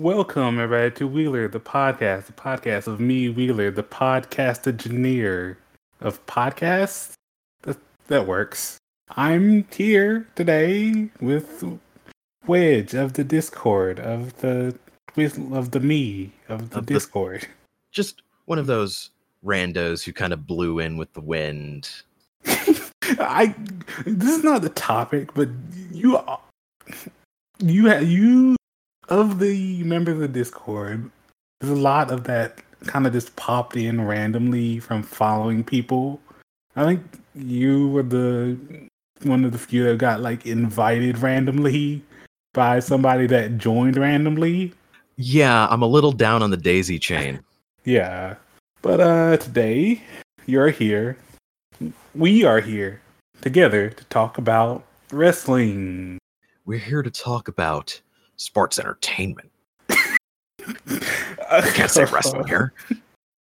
Welcome, everybody, to Wheeler, the podcast, the podcast of me, Wheeler, the podcast engineer of podcasts. That, that works. I'm here today with Wedge of the Discord, of the of the me of the Of the- Discord. Just one of those randos who kind of blew in with the wind. I this is not the topic, but you you you of the members of Discord. There's a lot of that kind of just popped in randomly from following people. I think you were the one of the few that got like invited randomly by somebody that joined randomly. Yeah, I'm a little down on the daisy chain. Yeah. But uh today you're here. We are here together to talk about wrestling. We're here to talk about sports entertainment. I Can't say wrestling here.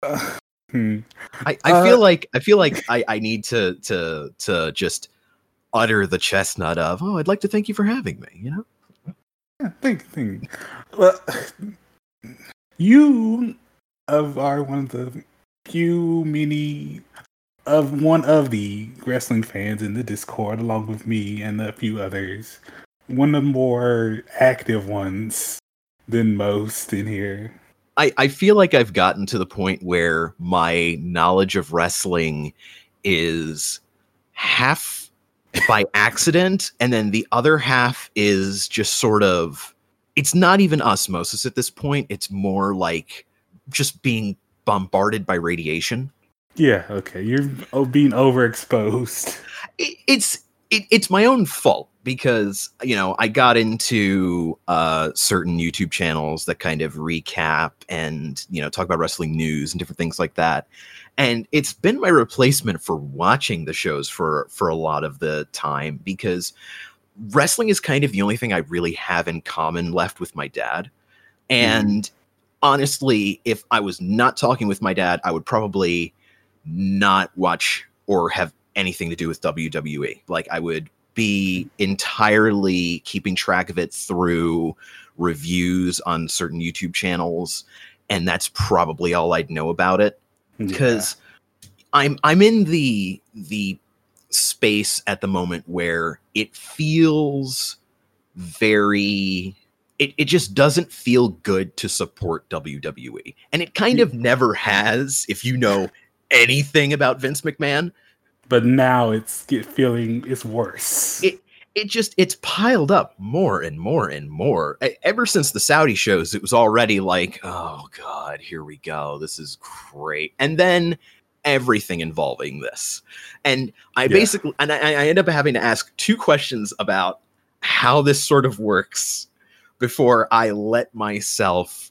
Hmm. I, I Uh, feel like I feel like I, I need to to to just utter the chestnut of oh I'd like to thank you for having me. You know, Yeah, think, think. Well, you of are one of the few many of one of the wrestling fans in the Discord, along with me and a few others. One of the more active ones than most in here. I I feel like I've gotten to the point where my knowledge of wrestling is half by accident and then the other half is just sort of it's not even osmosis at this point it's more like just being bombarded by radiation Yeah, okay. You're being overexposed. it, it's it, it's my own fault because you know I got into uh, certain YouTube channels that kind of recap and you know talk about wrestling news and different things like that, and it's been my replacement for watching the shows for for a lot of the time because wrestling is kind of the only thing I really have in common left with my dad, and honestly, if I was not talking with my dad, I would probably not watch or have anything to do with WWE. Like I would be entirely keeping track of it through reviews on certain YouTube channels and that's probably all I'd know about it because I'm I'm in the the space at the moment where it feels very it, it just doesn't feel good to support WWE. And it kind of never has, if you know anything about Vince McMahon. But now it's feeling it's worse. It it just it's piled up more and more and more. E- Ever since the Saudi shows, it was already like, oh god, here we go. This is great. And then everything involving this. And I Yeah. basically and I, I end up having to ask two questions about how this sort of works before I let myself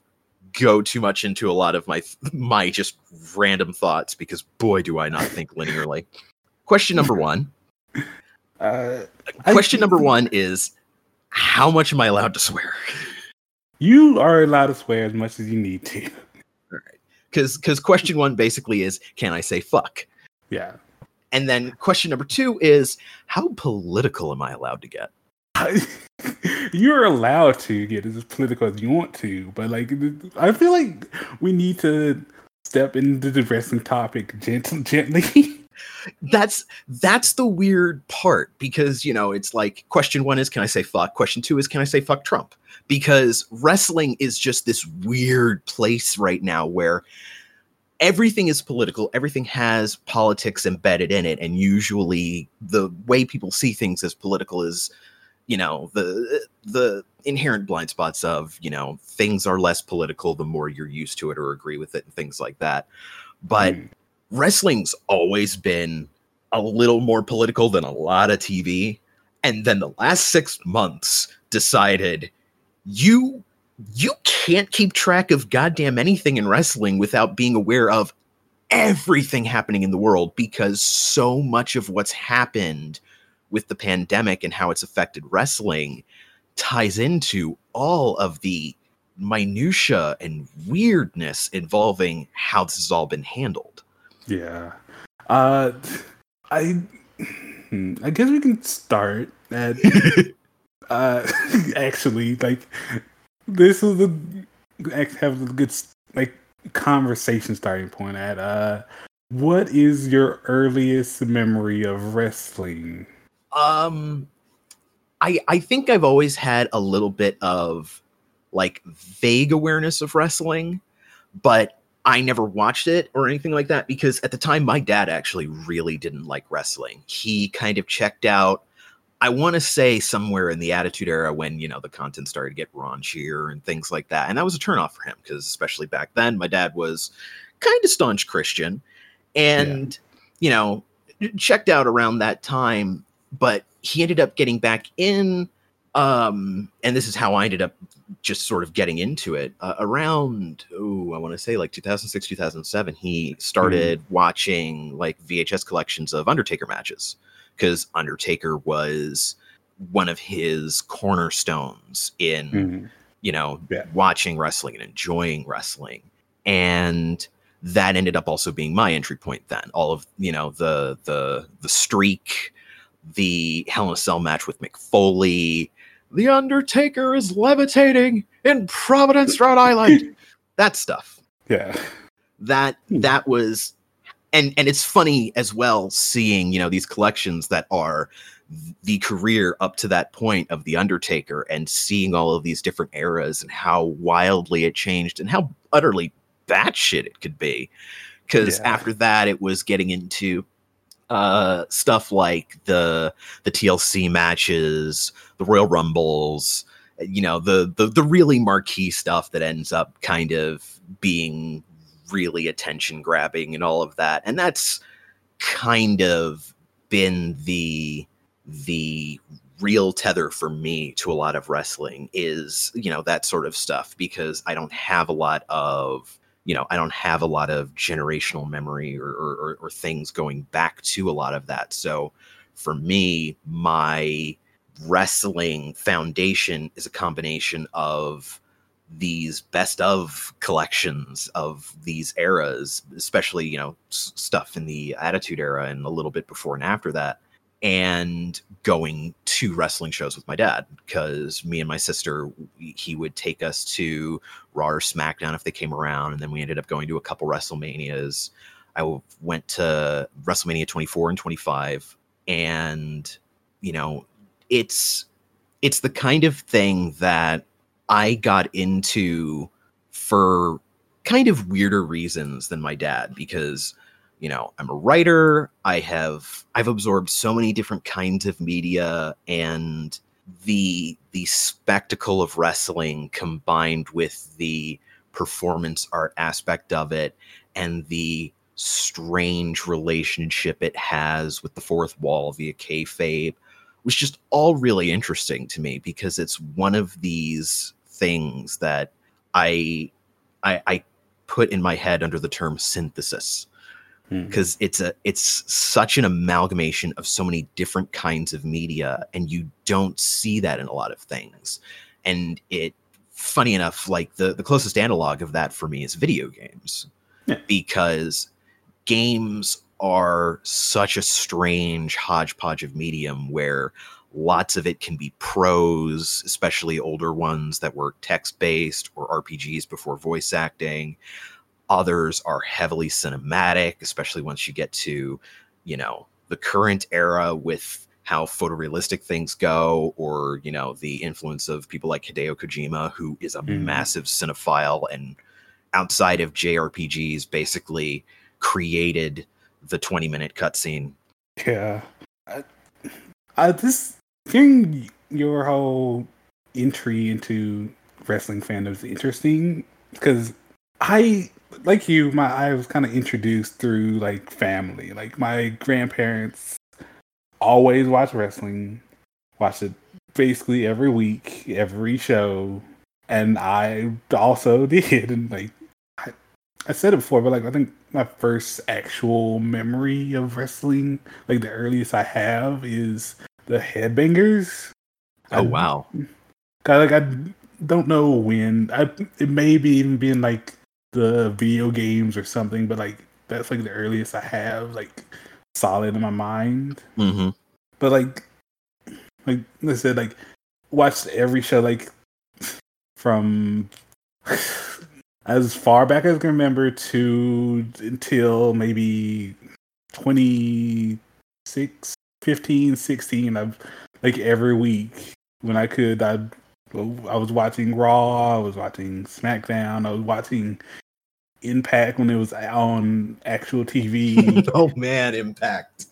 go too much into a lot of my my just random thoughts because boy do I not think linearly. Question number 1. uh, I- Question number 1 is how much am I allowed to swear? you are allowed to swear as much as you need to. All right. Cuz cuz question 1 basically is can I say fuck? Yeah. And then question number 2 is how political am I allowed to get? You're allowed to get as political as you want to, but like I feel like we need to step into the wrestling topic gent- gently. that's that's the weird part because you know it's like question one is can i say fuck? Question two is can i say fuck trump? Because wrestling is just this weird place right now where everything is political everything has politics embedded in it and usually the way people see things as political is you know the the inherent blind spots of you know things are less political the more you're used to it or agree with it and things like that. But Mm. Wrestling's always been a little more political than a lot of TV. And then the last six months decided you you can't keep track of goddamn anything in wrestling without being aware of everything happening in the world because so much of what's happened with the pandemic and how it's affected wrestling ties into all of the minutia and weirdness involving how this has all been handled. Yeah. Uh I hmm, I guess we can start at uh actually like this is the have a good like conversation starting point at uh what is your earliest memory of wrestling? Um I I think I've always had a little bit of like vague awareness of wrestling, but I never watched it or anything like that because at the time my dad actually really didn't like wrestling. He kind of checked out I want to say somewhere in the Attitude Era when you know the content started to get raunchier and things like that, and that was a turnoff for him because especially back then, my dad was kind of staunch Christian, and yeah. you know checked out around that time, but he ended up getting back in, um, and this is how I ended up just sort of getting into it uh, around oh I want to say like 2006 2007. He started mm-hmm. watching like VHS collections of Undertaker matches because Undertaker was one of his cornerstones in mm-hmm. you know yeah. watching wrestling and enjoying wrestling and that ended up also being my entry point then all of you know the the the streak the hell in a cell match with mick foley the undertaker is levitating in providence rhode island that stuff yeah that hmm. that was and and it's funny as well seeing you know these collections that are the career up to that point of the undertaker and seeing all of these different eras and how wildly it changed and how utterly batshit it could be because yeah. after that it was getting into uh, stuff like the the TLC matches, the Royal Rumbles, you know, the the the really marquee stuff that ends up kind of being really attention grabbing and all of that. And that's kind of been the the real tether for me to a lot of wrestling is you know that sort of stuff because I don't have a lot of you know I don't have a lot of generational memory or, or, or things going back to a lot of that. So for me, my wrestling foundation is a combination of these best of collections of these eras, especially, you know, s- stuff in the Attitude Era and a little bit before and after that, and going to wrestling shows with my dad because me and my sister, he would take us to Raw or SmackDown if they came around, and then we ended up going to a couple WrestleManias. I went to WrestleMania 24 and 25, and you know, it's it's the kind of thing that I got into for kind of weirder reasons than my dad because you know i'm a writer. I have i've absorbed so many different kinds of media and the the spectacle of wrestling combined with the performance art aspect of it and the strange relationship it has with the fourth wall via kayfabe was just all really interesting to me because it's one of these things that I, I, I put in my head under the term synthesis because hmm. it's a it's such an amalgamation of so many different kinds of media and you don't see that in a lot of things and it funny enough like the the closest analog of that for me is video games yeah. because games are such a strange hodgepodge of medium where Lots of it can be prose, especially older ones that were text based or RPGs before voice acting. Others are heavily cinematic, especially once you get to, you know, the current era with how photorealistic things go, or you know, the influence of people like Hideo Kojima, who is a mm. massive cinephile and outside of JRPGs, basically created the 20 minute cutscene. Yeah. I, I, this hearing your whole entry into wrestling fandom is interesting because I like you, my I was kind of introduced through like family. Like my grandparents always watch wrestling, watch it basically every week, every show, and I also did. And like I said it before, but like I think my first actual memory of wrestling, like the earliest I have, is the Headbangers. Oh I, wow! like I don't know when. I it may be even been like the video games or something, but like that's like the earliest I have like solid in my mind. Mm-hmm. But like, like I said, like watched every show like from as far back as I can remember to until maybe 26, 15, 16. I've like every week when I could, I I was watching Raw, I was watching SmackDown, I was watching Impact when it was on actual TV. oh man, Impact.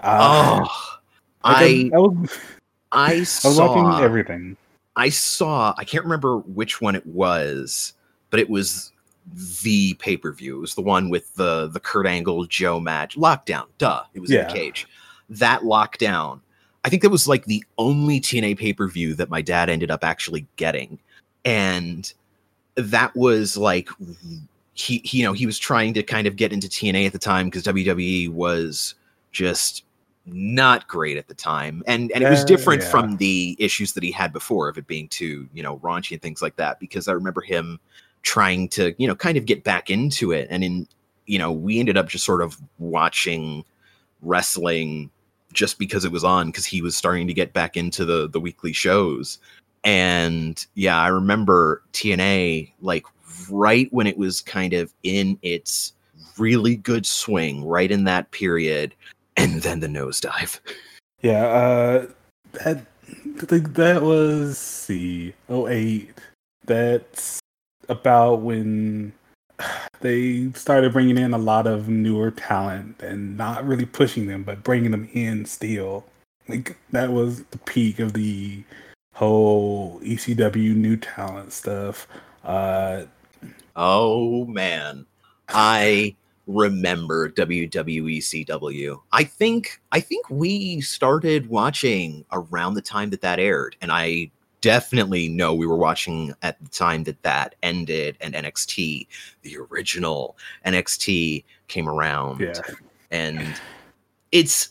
Uh, oh, I I, was, I I was saw watching everything. I saw, I can't remember which one it was, but it was the pay per view. It was the one with the the Kurt Angle Joe match. Lockdown, duh. It was in the cage. That lockdown. I think that was like the only TNA pay per view that my dad ended up actually getting, and that was like he, he you know he was trying to kind of get into TNA at the time because WWE was just not great at the time and and it was Yeah, different yeah. from the issues that he had before of it being too you know raunchy and things like that because i remember him trying to you know kind of get back into it. And in you know we ended up just sort of watching wrestling just because it was on because he was starting to get back into the the weekly shows. And yeah i remember tna like right when it was kind of in its really good swing right in that period and then the nosedive. Yeah, uh, that I think that was see 08. That's about when they started bringing in a lot of newer talent and not really pushing them, but bringing them in still. Like that was the peak of the whole ECW new talent stuff. Uh, Oh man, I remember WWE CW. I think I think we started watching around the time that that aired, and I definitely know we were watching at the time that that ended and NXT, the original NXT, came around. yeah, and it's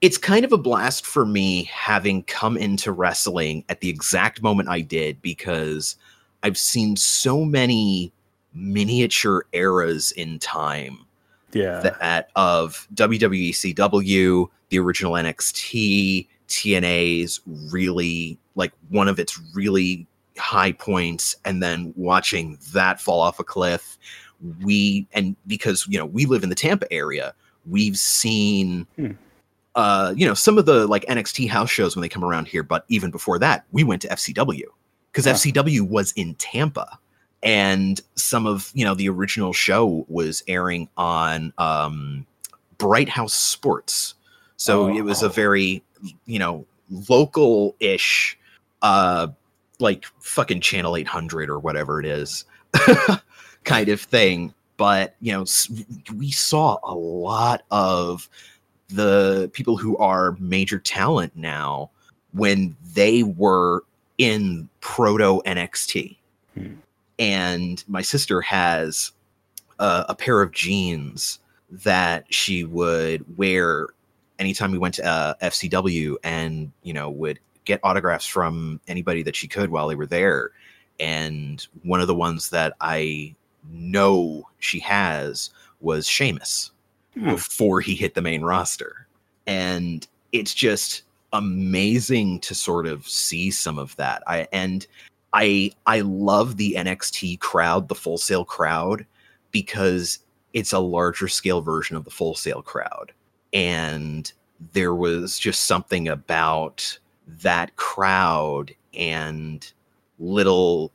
it's kind of a blast for me having come into wrestling at the exact moment I did because I've seen so many miniature eras in time yeah, that of WWE CW, the original NXT, TNA's really like one of its really high points, and then watching that fall off a cliff. We and because you know we live in the Tampa area, we've seen Hmm. uh you know some of the like NXT house shows when they come around here, but even before that, we went to FCW because Huh. FCW was in Tampa and some of you know the original show was airing on um bright house sports so it was a Oh. very you know local-ish uh like fucking channel 800 or whatever it is kind of thing but you know we saw a lot of the people who are major talent now when they were in proto NXT Hmm. and my sister has uh, a pair of jeans that she would wear anytime we went to uh, FCW and you know would get autographs from anybody that she could while they were there and one of the ones that I know she has was Seamus Hmm. before he hit the main roster and it's just amazing to sort of see some of that I and I I love the NXT crowd, the Full Sail crowd, because it's a larger scale version of the Full Sail crowd. And there was just something about that crowd and little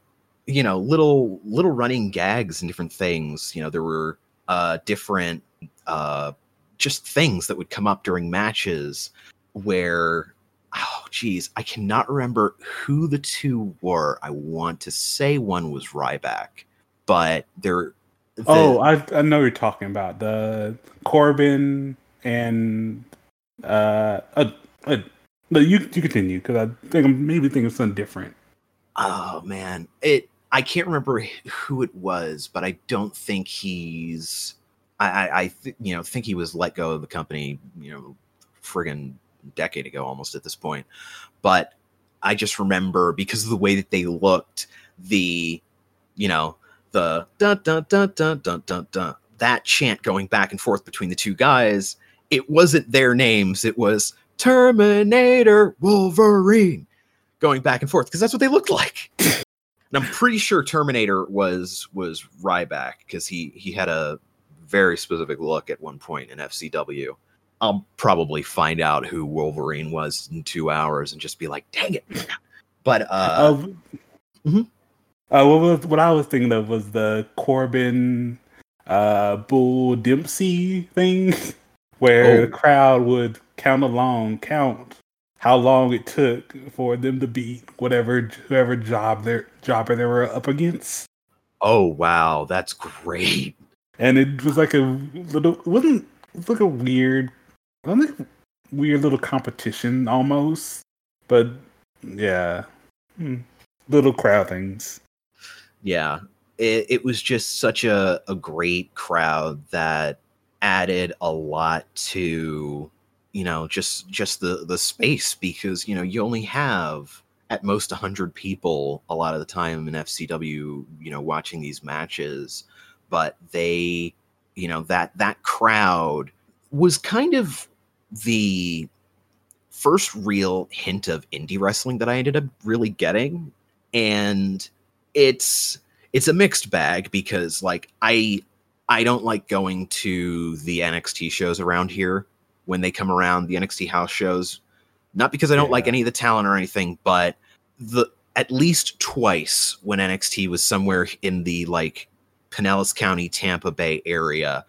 you know little little running gags and different things. You know there were uh different uh just things that would come up during matches where oh geez i cannot remember who the two were. I want to say one was ryback but there the- Oh, I I know you're talking about. The Corbin and uh, uh, uh no, you you continue because I think I'm maybe thinking of something different. oh man it i can't remember who it was but i don't think he's i i, I th- you know think he was let go of the company you know friggin decade ago almost at this point but i just remember because of the way that they looked the you know the dun dun dun dun dun dun dun that chant going back and forth between the two guys it wasn't their names it was terminator wolverine going back and forth because that's what they looked like And I'm pretty sure Terminator was was Ryback because he he had a very specific look at one point in FCW. I'll probably find out who Wolverine was in two hours and just be like, dang it. But uh, Uh, Mhm. uh, what was what I was thinking of was the Corbin uh, Bull Dempsey thing, where Oh. the crowd would count along, count how long it took for them to beat whatever whoever job their jobber they were up against, oh wow, that's great. and it was like a little it wasn't it was like a weird, I don't think weird little competition almost, but yeah, Hmm. little crowd things. yeah it, it was just such a, a great crowd that added a lot to you know just just the the space because you know you only have at most 100 people a lot of the time in fcw you know watching these matches but they you know that that crowd was kind of the first real hint of indie wrestling that i ended up really getting and it's it's a mixed bag because like I I don't like going to the NXT shows around here when they come around the NXT house shows. Not because I don't like any of the talent or anything but the at least twice when NXT was somewhere in the like Pinellas County Tampa Bay area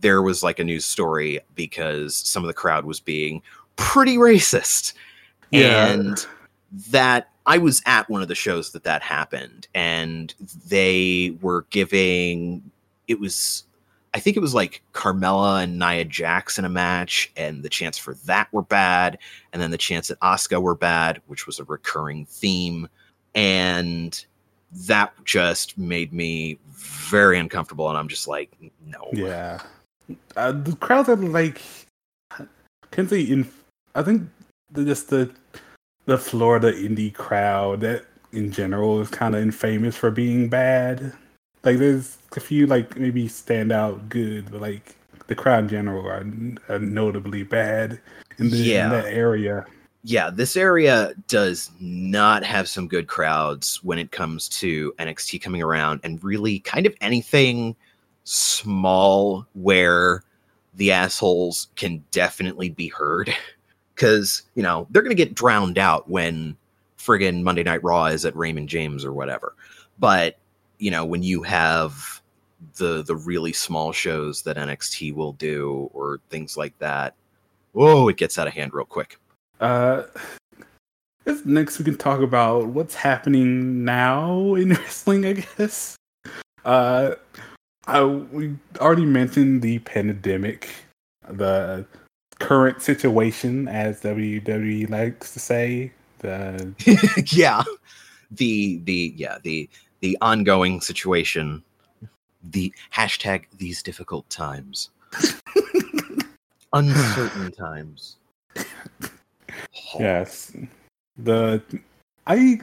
there was like a news story because some of the crowd was being pretty racist. Yeah. and that I was at one of the shows that that happened, and they were giving it was I think it was like Carmella and Nia in a match, and the chants for that were bad, and then the chants at Asuka were bad, which was a recurring theme, and that just made me very uncomfortable, and I'm just like, no, Yeah, uh, the crowds are like, can't say in. I think just the the Florida indie crowd that in general is kind of infamous for being bad. Like there's a few like maybe stand out good, but like the crowd in general are, are notably bad in, the, Yeah. in that area. yeah, this area does not have some good crowds when it comes to NXT coming around and really kind of anything small where the assholes can definitely be heard. Cause, you know, they're gonna get drowned out when friggin' Monday Night Raw is at Raymond James or whatever. But, you know, when you have the the really small shows that NXT will do or things like that, whoa, it gets out of hand real quick. Uh, next we can talk about what's happening now in wrestling, I guess. Uh, I we already mentioned the pandemic, the current situation, as WWE likes to say. The yeah the the yeah the the ongoing situation the hashtag these difficult times uncertain times Oh, yes, the I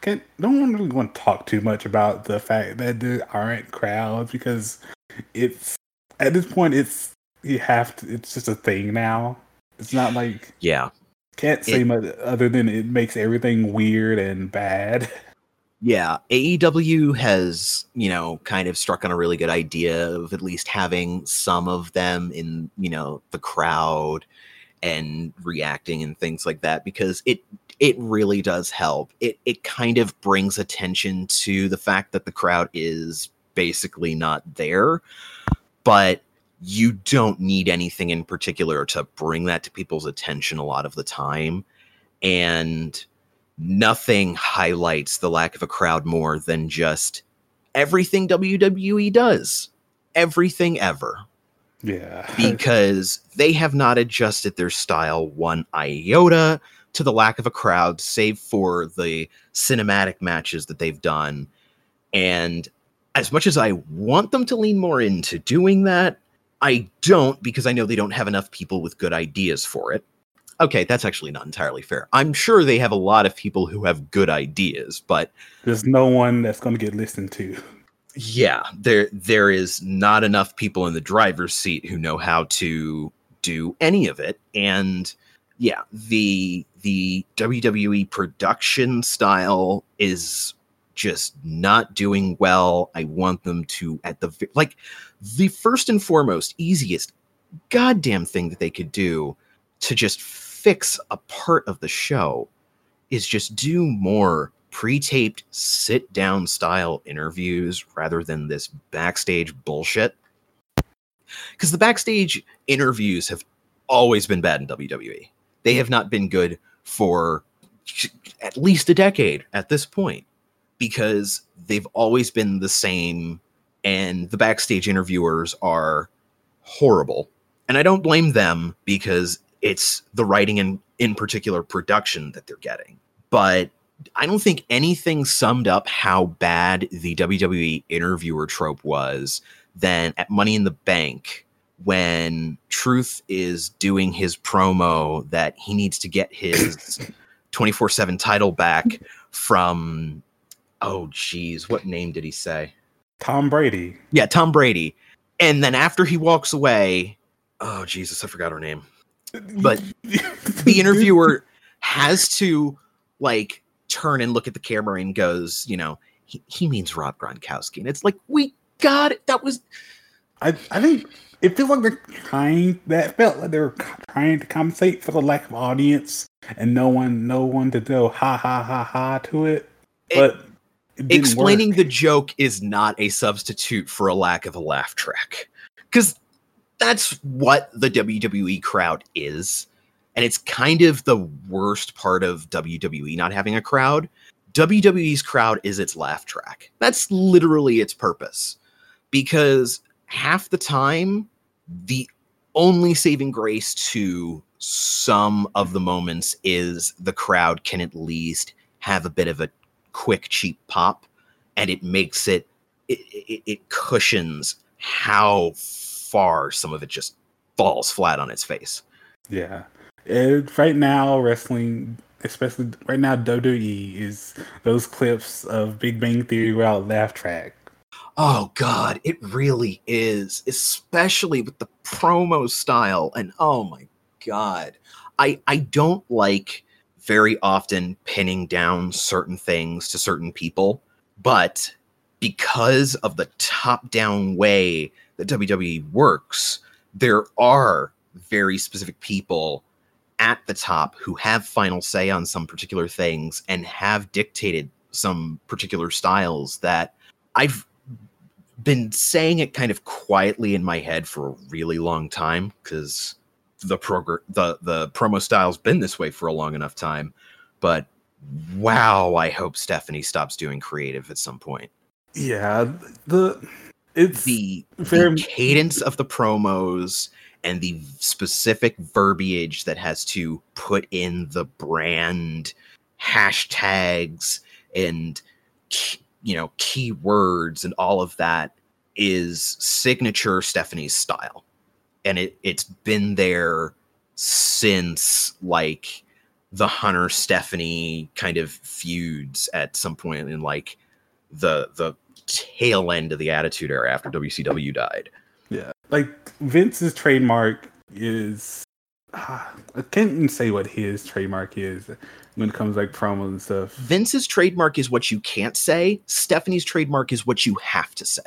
can't don't really want to talk too much about the fact that there aren't crowds because it's at this point it's you have to it's just a thing now. It's not like yeah can't say It- much other than it makes everything weird and bad. yeah aew has you know kind of struck on a really good idea of at least having some of them in you know the crowd and reacting and things like that because it it really does help. It it kind of brings attention to the fact that the crowd is basically not there but you don't need anything in particular to bring that to people's attention a lot of the time. And nothing highlights the lack of a crowd more than just everything WWE does everything ever Yeah. because they have not adjusted their style one iota to the lack of a crowd, save for the cinematic matches that they've done. And as much as I want them to lean more into doing that, I don't because I know they don't have enough people with good ideas for it. Okay, that's actually not entirely fair. I'm sure they have a lot of people who have good ideas, but There's no one that's going to get listened to. yeah there there is not enough people in the driver's seat who know how to do any of it and yeah the the WWE production style is just not doing well. I want them to, at the like, the first and foremost, easiest goddamn thing that they could do to just fix a part of the show is just do more pre-taped sit down style interviews rather than this backstage bullshit because the backstage interviews have always been bad in WWE. They have not been good for at least a decade at this point because they've always been the same and the backstage interviewers are horrible. And I don't blame them because it's the writing and in particular production that they're getting. But I don't think anything summed up how bad the WWE interviewer trope was than at Money in the Bank when Truth is doing his promo that he needs to get his 24 7 title back from, oh, geez, what name did he say? Tom Brady. Yeah, Tom Brady. And then after he walks away, oh, Jesus, I forgot her name. But the interviewer has to like turn and look at the camera and goes, you know, he, he means Rob Gronkowski. And it's like, we got it. That was. I, I think it feels like they're trying that felt like they were trying to compensate for the lack of audience and no one no one to go ha ha ha ha to it but it explaining work. the joke is not a substitute for a lack of a laugh track because that's what the wwe crowd is. And it's kind of the worst part of wwe not having a crowd. Wwe's crowd is its laugh track. That's literally its purpose. Because half the time the only saving grace to some of the moments is the crowd can at least have a bit of a quick cheap pop. And it makes it it, it, it cushions how far some of it just falls flat on its face. Yeah. It, right now wrestling especially right now WWE is those clips of Big Bang Theory without laugh track. Oh god, it really is, especially with the promo style. And oh my god. I I don't like very often pinning down certain things to certain people, but because of the top-down way that WWE works, there are very specific people at the top who have final say on some particular things and have dictated some particular styles that I've been saying it kind of quietly in my head for a really long time because the progr- the the promo style's been this way for a long enough time. But wow, I hope Stephanie stops doing creative at some point. Yeah, the it's the, very... the cadence of the promos and the specific verbiage that has to put in the brand hashtags and you know keywords and all of that is signature Stephanie's style, and it it's been there since like the Hunter Stephanie kind of feuds at some point in like the the tail end of the Attitude Era after WCW died. Yeah, like Vince's trademark is uh, I can't even say what his trademark is when it comes like promos and stuff. Vince's trademark is what you can't say. Stephanie's trademark is what you have to say.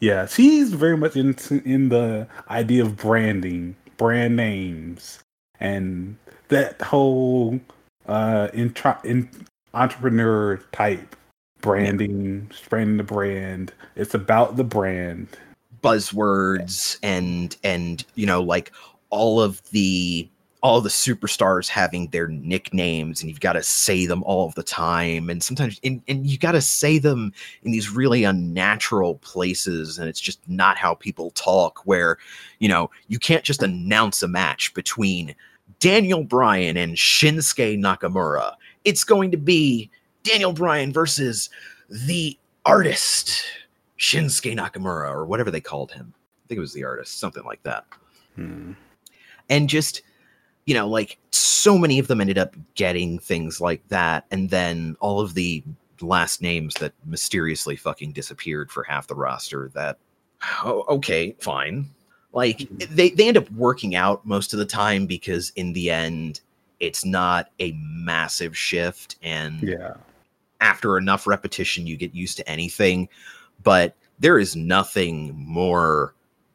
Yeah, she's very much in in the idea of branding, brand names, and that whole uh intra- in entrepreneur type branding, branding the brand. It's about the brand. Buzzwords and and you know like all of the all the superstars having their nicknames and you've got to say them all of the time and sometimes and, and you got to say them in these really unnatural places and it's just not how people talk where you know you can't just announce a match between Daniel Bryan and Shinsuke Nakamura it's going to be Daniel Bryan versus the artist Shinsuke Nakamura or whatever they called him I think it was the artist something like that hmm. and just you know, like so many of them ended up getting things like that. And then all of the last names that mysteriously fucking disappeared for half the roster that, oh, okay, fine. Like mm-hmm. they, they end up working out most of the time because in the end, it's not a massive shift. And yeah, after enough repetition you get used to anything but there is nothing more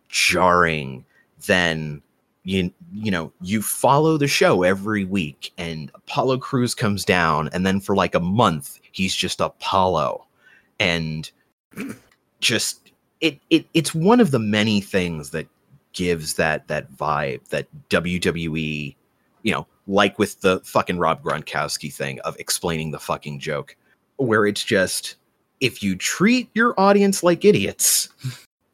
jarring than you you know you follow the show every week and apollo crews comes down and then for like a month he's just apollo. And just it, it it's one of the many things that gives that that vibe that wwe you know like with the fucking rob gronkowski thing of explaining the fucking joke where it's just if you treat your audience like idiots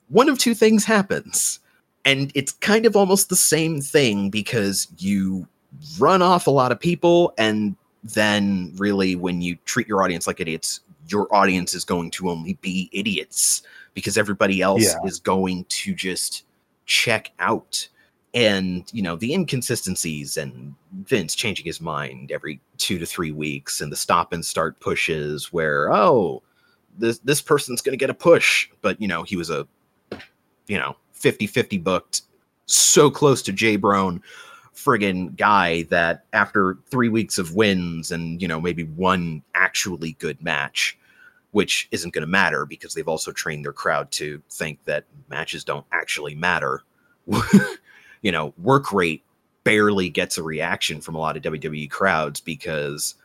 one of two things happens and it's kind of almost the same thing because you run off a lot of people and then really when you treat your audience like idiots your audience is going to only be idiots because everybody else Yeah. is going to just check out and you know the inconsistencies and vince changing his mind every two to three weeks and the stop and start pushes where oh this this person's going to get a push. But you know he was a you know 50-50 booked so close to jay brown friggin guy that after three weeks of wins and you know maybe one actually good match which isn't going to matter because they've also trained their crowd to think that matches don't actually matter you know work rate barely gets a reaction from a lot of wwe crowds because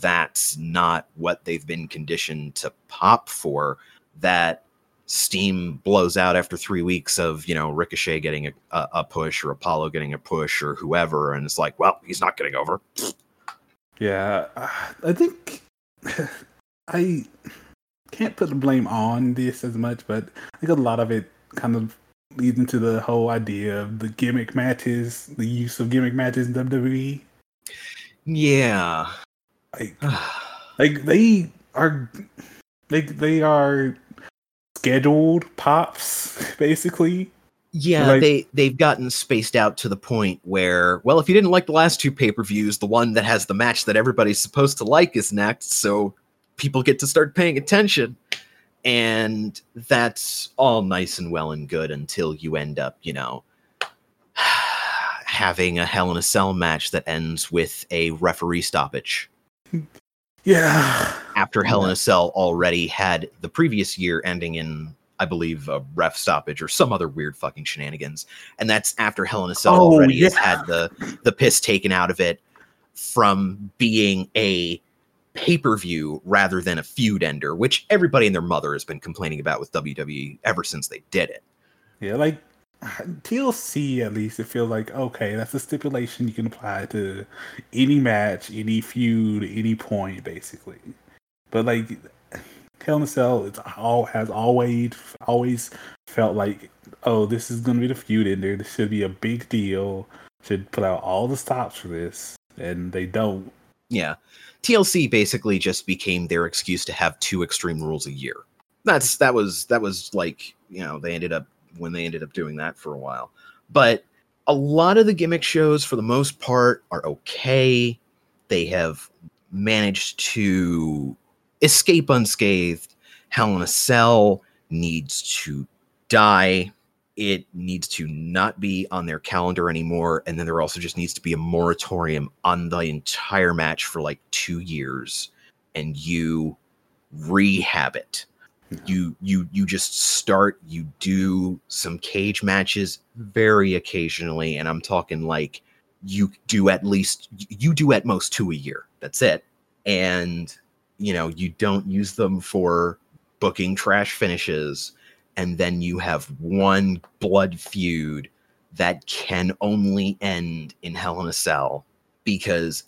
that's not what they've been conditioned to pop for. That steam blows out after three weeks of you know ricochet getting a, a, push or apollo getting a push or whoever and it's like well he's not getting over. Yeah, I think I can't put the blame on this as much, but I think a lot of it kind of leads into the whole idea of the gimmick matches, the use of gimmick matches in WWE. yeah Like, like they are, like they are scheduled pops, basically. Yeah, Like- they they've gotten spaced out to the point where, well, if you didn't like the last two pay per views, the one that has the match that everybody's supposed to like is next, so people get to start paying attention, and that's all nice and well and good until you end up, you know, having a Hell in a Cell match that ends with a referee stoppage. Yeah, after Hell in a Cell already had the previous year ending in, I believe, a ref stoppage or some other weird fucking shenanigans. And that's after Hell in a Cell Oh, already has had the the piss taken out of it from being a pay per view rather than a feud ender, which everybody and their mother has been complaining about with WWE ever since they did it. yeah, like TLC at least it feels like okay, that's a stipulation you can apply to any match, any feud, any point, basically. But like Hell in a Cell, it's all has always always felt like oh, this is gonna be the feud ender. This should be a big deal. Should put out all the stops for this, and they don't. Yeah. TLC basically just became their excuse to have two extreme rules a year. That's that was that was like, you know, they ended up when they ended up doing that for a while. But a lot of the gimmick shows for the most part are okay. They have managed to escape unscathed. Hell in a Cell needs to die. It needs to not be on their calendar anymore. And then there also just needs to be a moratorium on the entire match for like two years. And you rehab it. You you you just start, you do some cage matches very occasionally, and I'm talking like you do at least you do at most two a year. That's it. And you know, you don't use them for booking trash finishes and then you have one blood feud that can only end in Hell in a Cell because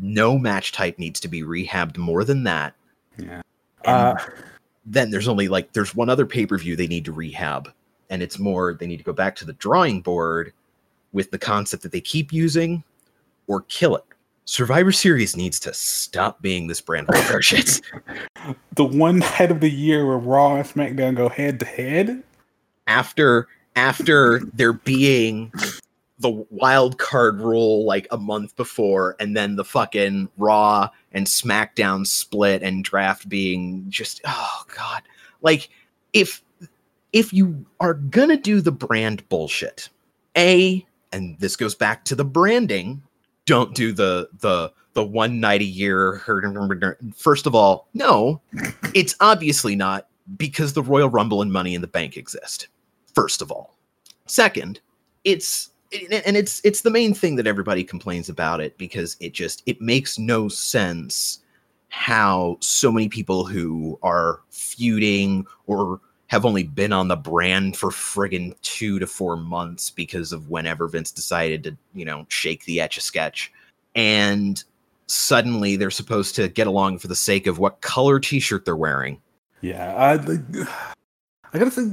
no match type needs to be rehabbed more than that. Yeah. And Uh, then there's only like there's one other pay per view they need to rehab, and it's more they need to go back to the drawing board with the concept that they keep using or kill it. Survivor Series needs to stop being this brand warfare shit. the one night of the year where Raw and SmackDown go head to head. after after there being the wild card rule like a month before and then the fucking raw and smackdown split and draft being just oh god like if if you are gonna do the brand bullshit a and this goes back to the branding don't do the the the one night a year. First of all, no, it's obviously not because the Royal Rumble and Money in the Bank exist. First of all, second, it's and it's it's the main thing that everybody complains about it because it just it makes no sense how so many people who are feuding or have only been on the brand for friggin' two to four months because of whenever Vince decided to, you know, shake the etch a sketch. And suddenly they're supposed to get along for the sake of what color t shirt they're wearing. Yeah, I, I gotta say,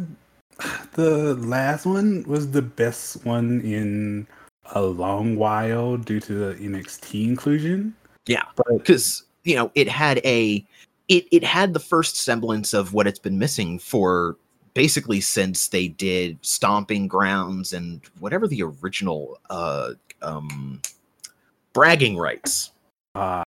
the last one was the best one in a long while due to the NXT inclusion. Yeah, because you know it had a it it had the first semblance of what it's been missing for basically since they did Stomping Grounds and whatever the original uh um bragging rights. Uh,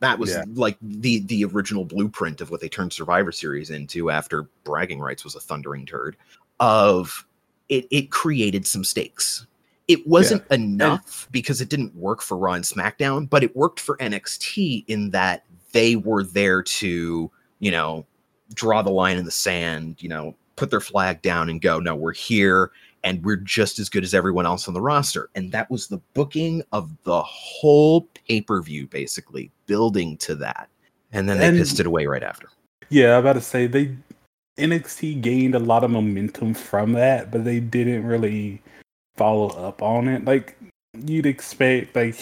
that was yeah. like the the original blueprint of what they turned Survivor Series into after bragging rights was a thundering turd. Of it, it created some stakes. It wasn't Yeah. enough because it didn't work for Raw and SmackDown, but it worked for NXT in that they were there to, you know, draw the line in the sand, you know, put their flag down and go, no, we're here and we're just as good as everyone else on the roster. And that was the booking of the whole pay per view, basically, building to that. And then they And- pissed it away right after. Yeah, I about to say they NXT gained a lot of momentum from that, but they didn't really follow up on it. Like you'd expect, like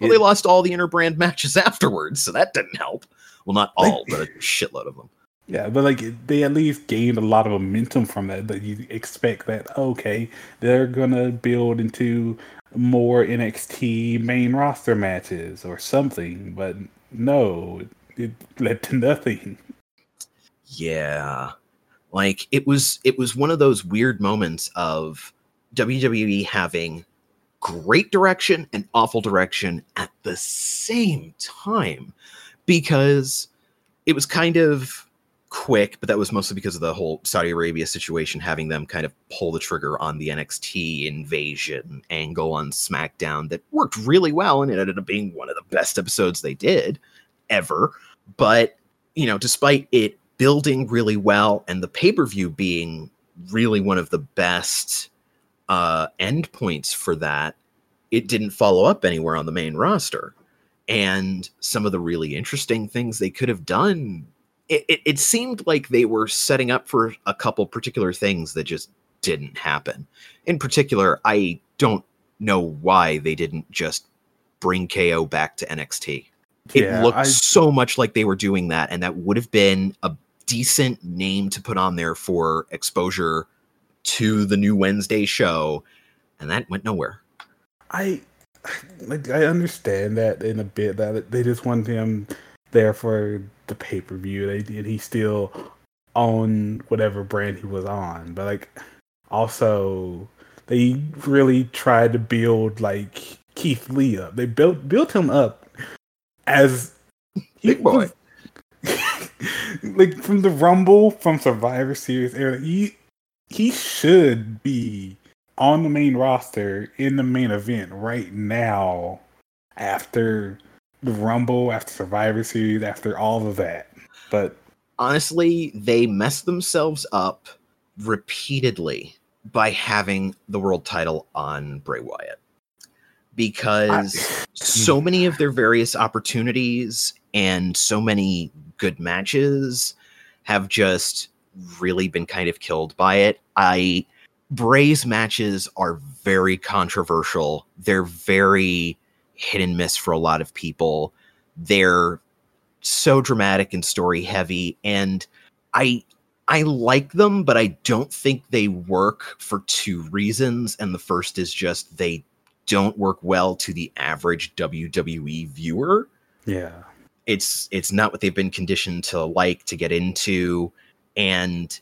Well, they lost all the interbrand matches afterwards, so that didn't help. Well, not Like- all, but a shitload of them. yeah, but like they at least gained a lot of momentum from that. That you expect that okay, they're gonna build into more NXT main roster matches or something, but no, it led to nothing. Yeah. Like it was it was one of those weird moments of WWE having great direction and awful direction at the same time because it was kind of quick, but that was mostly because of the whole Saudi Arabia situation having them kind of pull the trigger on the NXT invasion angle on SmackDown that worked really well and it ended up being one of the best episodes they did ever. But, you know, despite it building really well and the pay-per-view being really one of the best uh endpoints for that, it didn't follow up anywhere on the main roster. And some of the really interesting things they could have done it, it, it seemed like they were setting up for a couple particular things that just didn't happen. In particular, I don't know why they didn't just bring KO back to NXT. It Yeah, looked I- so much like they were doing that, and that would have been a decent name to put on there for exposure to the new Wednesday show, and that went nowhere. I like I understand that in a bit that they just want him there for the pay per view. They did he still on whatever brand he was on, but like also they really tried to build like Keith Lee up. They built built him up as Big boy. was- like from the Rumble from Survivor Series era. He he should be on the main roster in the main event right now after the Rumble, after Survivor Series, after all of that. But honestly, they messed themselves up repeatedly by having the world title on Bray Wyatt. Because so many of their various opportunities and so many good matches have just really been kind of killed by it. I Bray's matches are very controversial. They're very hit and miss for a lot of people. They're so dramatic and story heavy and I I like them but I don't think they work for two reasons and the first is just they don't work well to the average WWE viewer yeah. it's it's not what they've been conditioned to like to get into and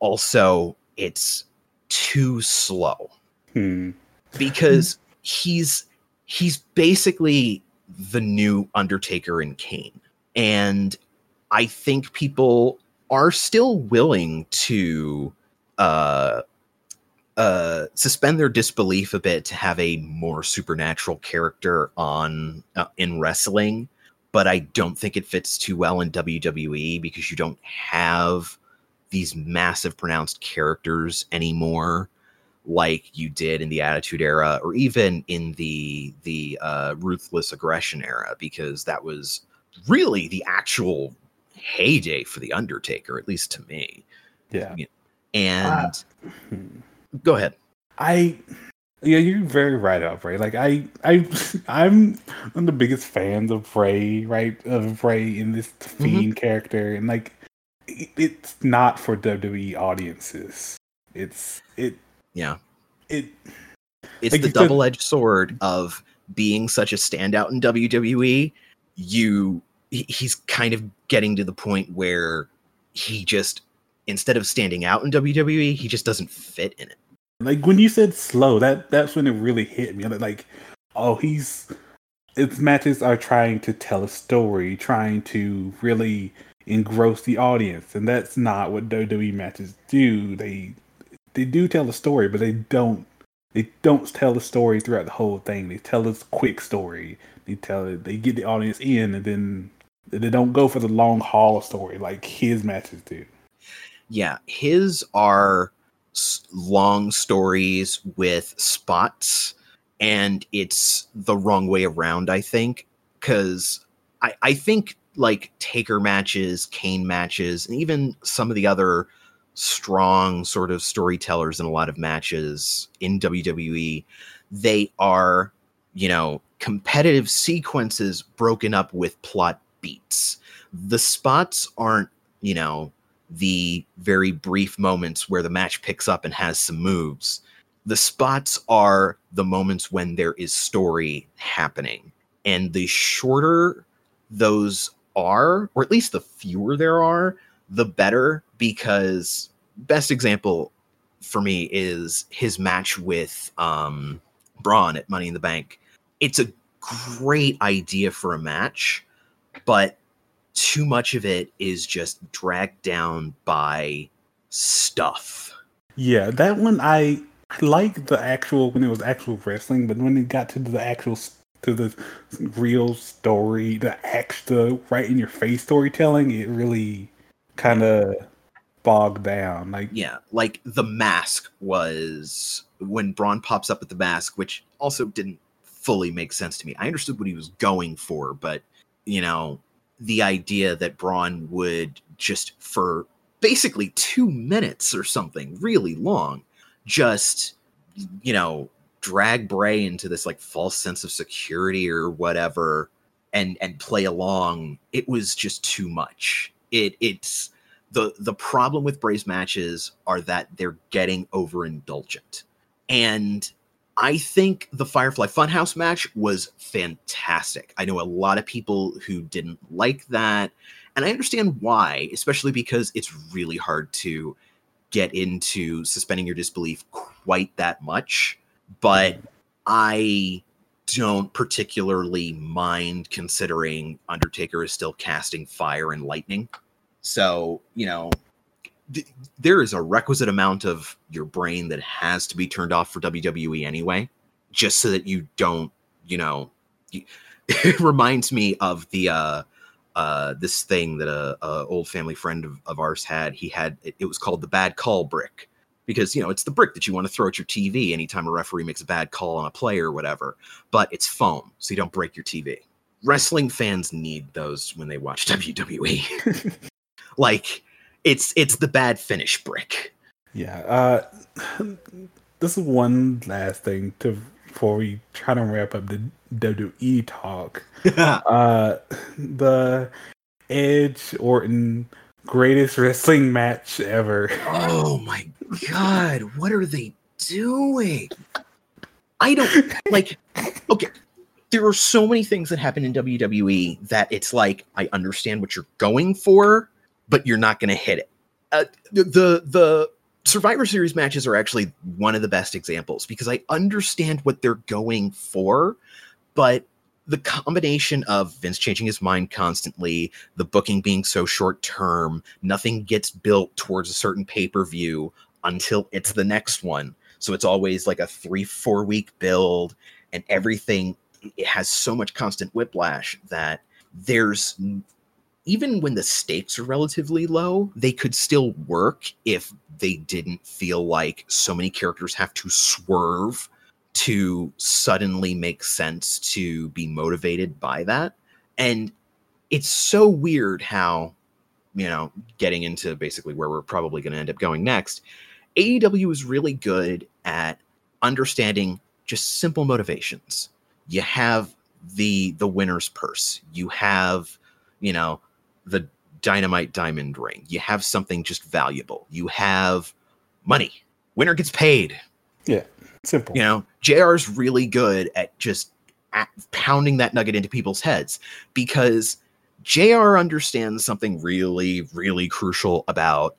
also it's too slow Hmm. because he's he's basically the new undertaker and kane and i think people are still willing to uh uh, suspend their disbelief a bit to have a more supernatural character on uh, in wrestling, but I don't think it fits too well in WWE because you don't have these massive pronounced characters anymore like you did in the attitude era or even in the the uh, ruthless aggression era because that was really the actual heyday for the undertaker at least to me Yeah. and Uh, go ahead I yeah, you're very right up, right Like I I I'm one of the biggest fans of Bray, right? Of Bray in this Mm-hmm. fiend character. And like it's not for WWE audiences. It's it yeah it it's Like the double-edged sword of being such a standout in WWE. You, he's kind of getting to the point where he just, instead of standing out in WWE, he just doesn't fit in it. like when you said slow, that that's when it really hit me. Like, oh, he's its matches are trying to tell a story, trying to really engross the audience, and that's not what WWE matches do. They they do tell a story, but they don't they don't tell the story throughout the whole thing. They tell a quick story. They tell it. They get the audience in, and then they don't go for the long haul story like his matches do. Yeah, his are long stories with spots, and it's the wrong way around, I think, because I, I think like Taker matches, Kane matches, and even some of the other strong sort of storytellers in a lot of matches in WWE, they are, you know, competitive sequences broken up with plot beats. The spots aren't, you know, the very brief moments where the match picks up and has some moves. The spots are the moments when there is story happening. And the shorter those are, or at least the fewer there are, the better. Because, best example for me is his match with um, Braun at Money in the Bank. It's a great idea for a match, but too much of it is just dragged down by stuff. Yeah, that one I I like the actual when it was actual wrestling, but when it got to the actual to the real story, the extra right in your face storytelling, it really kind of bogged down. Like Yeah, like the mask was when Braun pops up with the mask, which also didn't fully make sense to me. I understood what he was going for, but you know, the idea that Braun would just for basically two minutes or something really long, just you know, drag Bray into this like false sense of security or whatever and and play along, it was just too much. It it's the the problem with Bray's matches are that they're getting overindulgent. And I think the Firefly Funhouse match was fantastic. I know a lot of people who didn't like that, and I understand why, especially because it's really hard to get into suspending your disbelief quite that much. But I don't particularly mind considering Undertaker is still casting fire and lightning. So, you know, th- there is a requisite amount of your brain that has to be turned off for WWE anyway, just so that you don't, you know, you- it reminds me of the uh uh this thing that a, a old family friend of, of ours had. He had it, it was called the bad call brick because you know it's the brick that you want to throw at your TV anytime a referee makes a bad call on a player or whatever, but it's foam, so you don't break your TV. Wrestling fans need those when they watch WWE. like it's it's the bad finish brick. yeah, uh, this is one last thing to before we try to wrap up the WWE talk. Uh, the Edge Orton greatest wrestling match ever. oh my god, what are they doing? I don't like okay. There are so many things that happen in WWE that it's like I understand what you're going for, but you're not going to hit it. Uh, the, the the Survivor Series matches are actually one of the best examples because I understand what they're going for, but the combination of Vince changing his mind constantly, the booking being so short term, nothing gets built towards a certain pay per view until it's the next one. So it's always like a three, four week build, and everything it has so much constant whiplash that there's even when the stakes are relatively low, they could still work if they didn't feel like so many characters have to swerve to suddenly make sense to be motivated by that. And it's so weird how, you know, getting into basically where we're probably going to end up going next, AEW is really good at understanding just simple motivations. You have the the winner's purse. You have, you know, the dynamite diamond ring. You have something just valuable. You have money. Winner gets paid. Yeah, simple. You know, JR is really good at just at pounding that nugget into people's heads because JR understands something really, really crucial about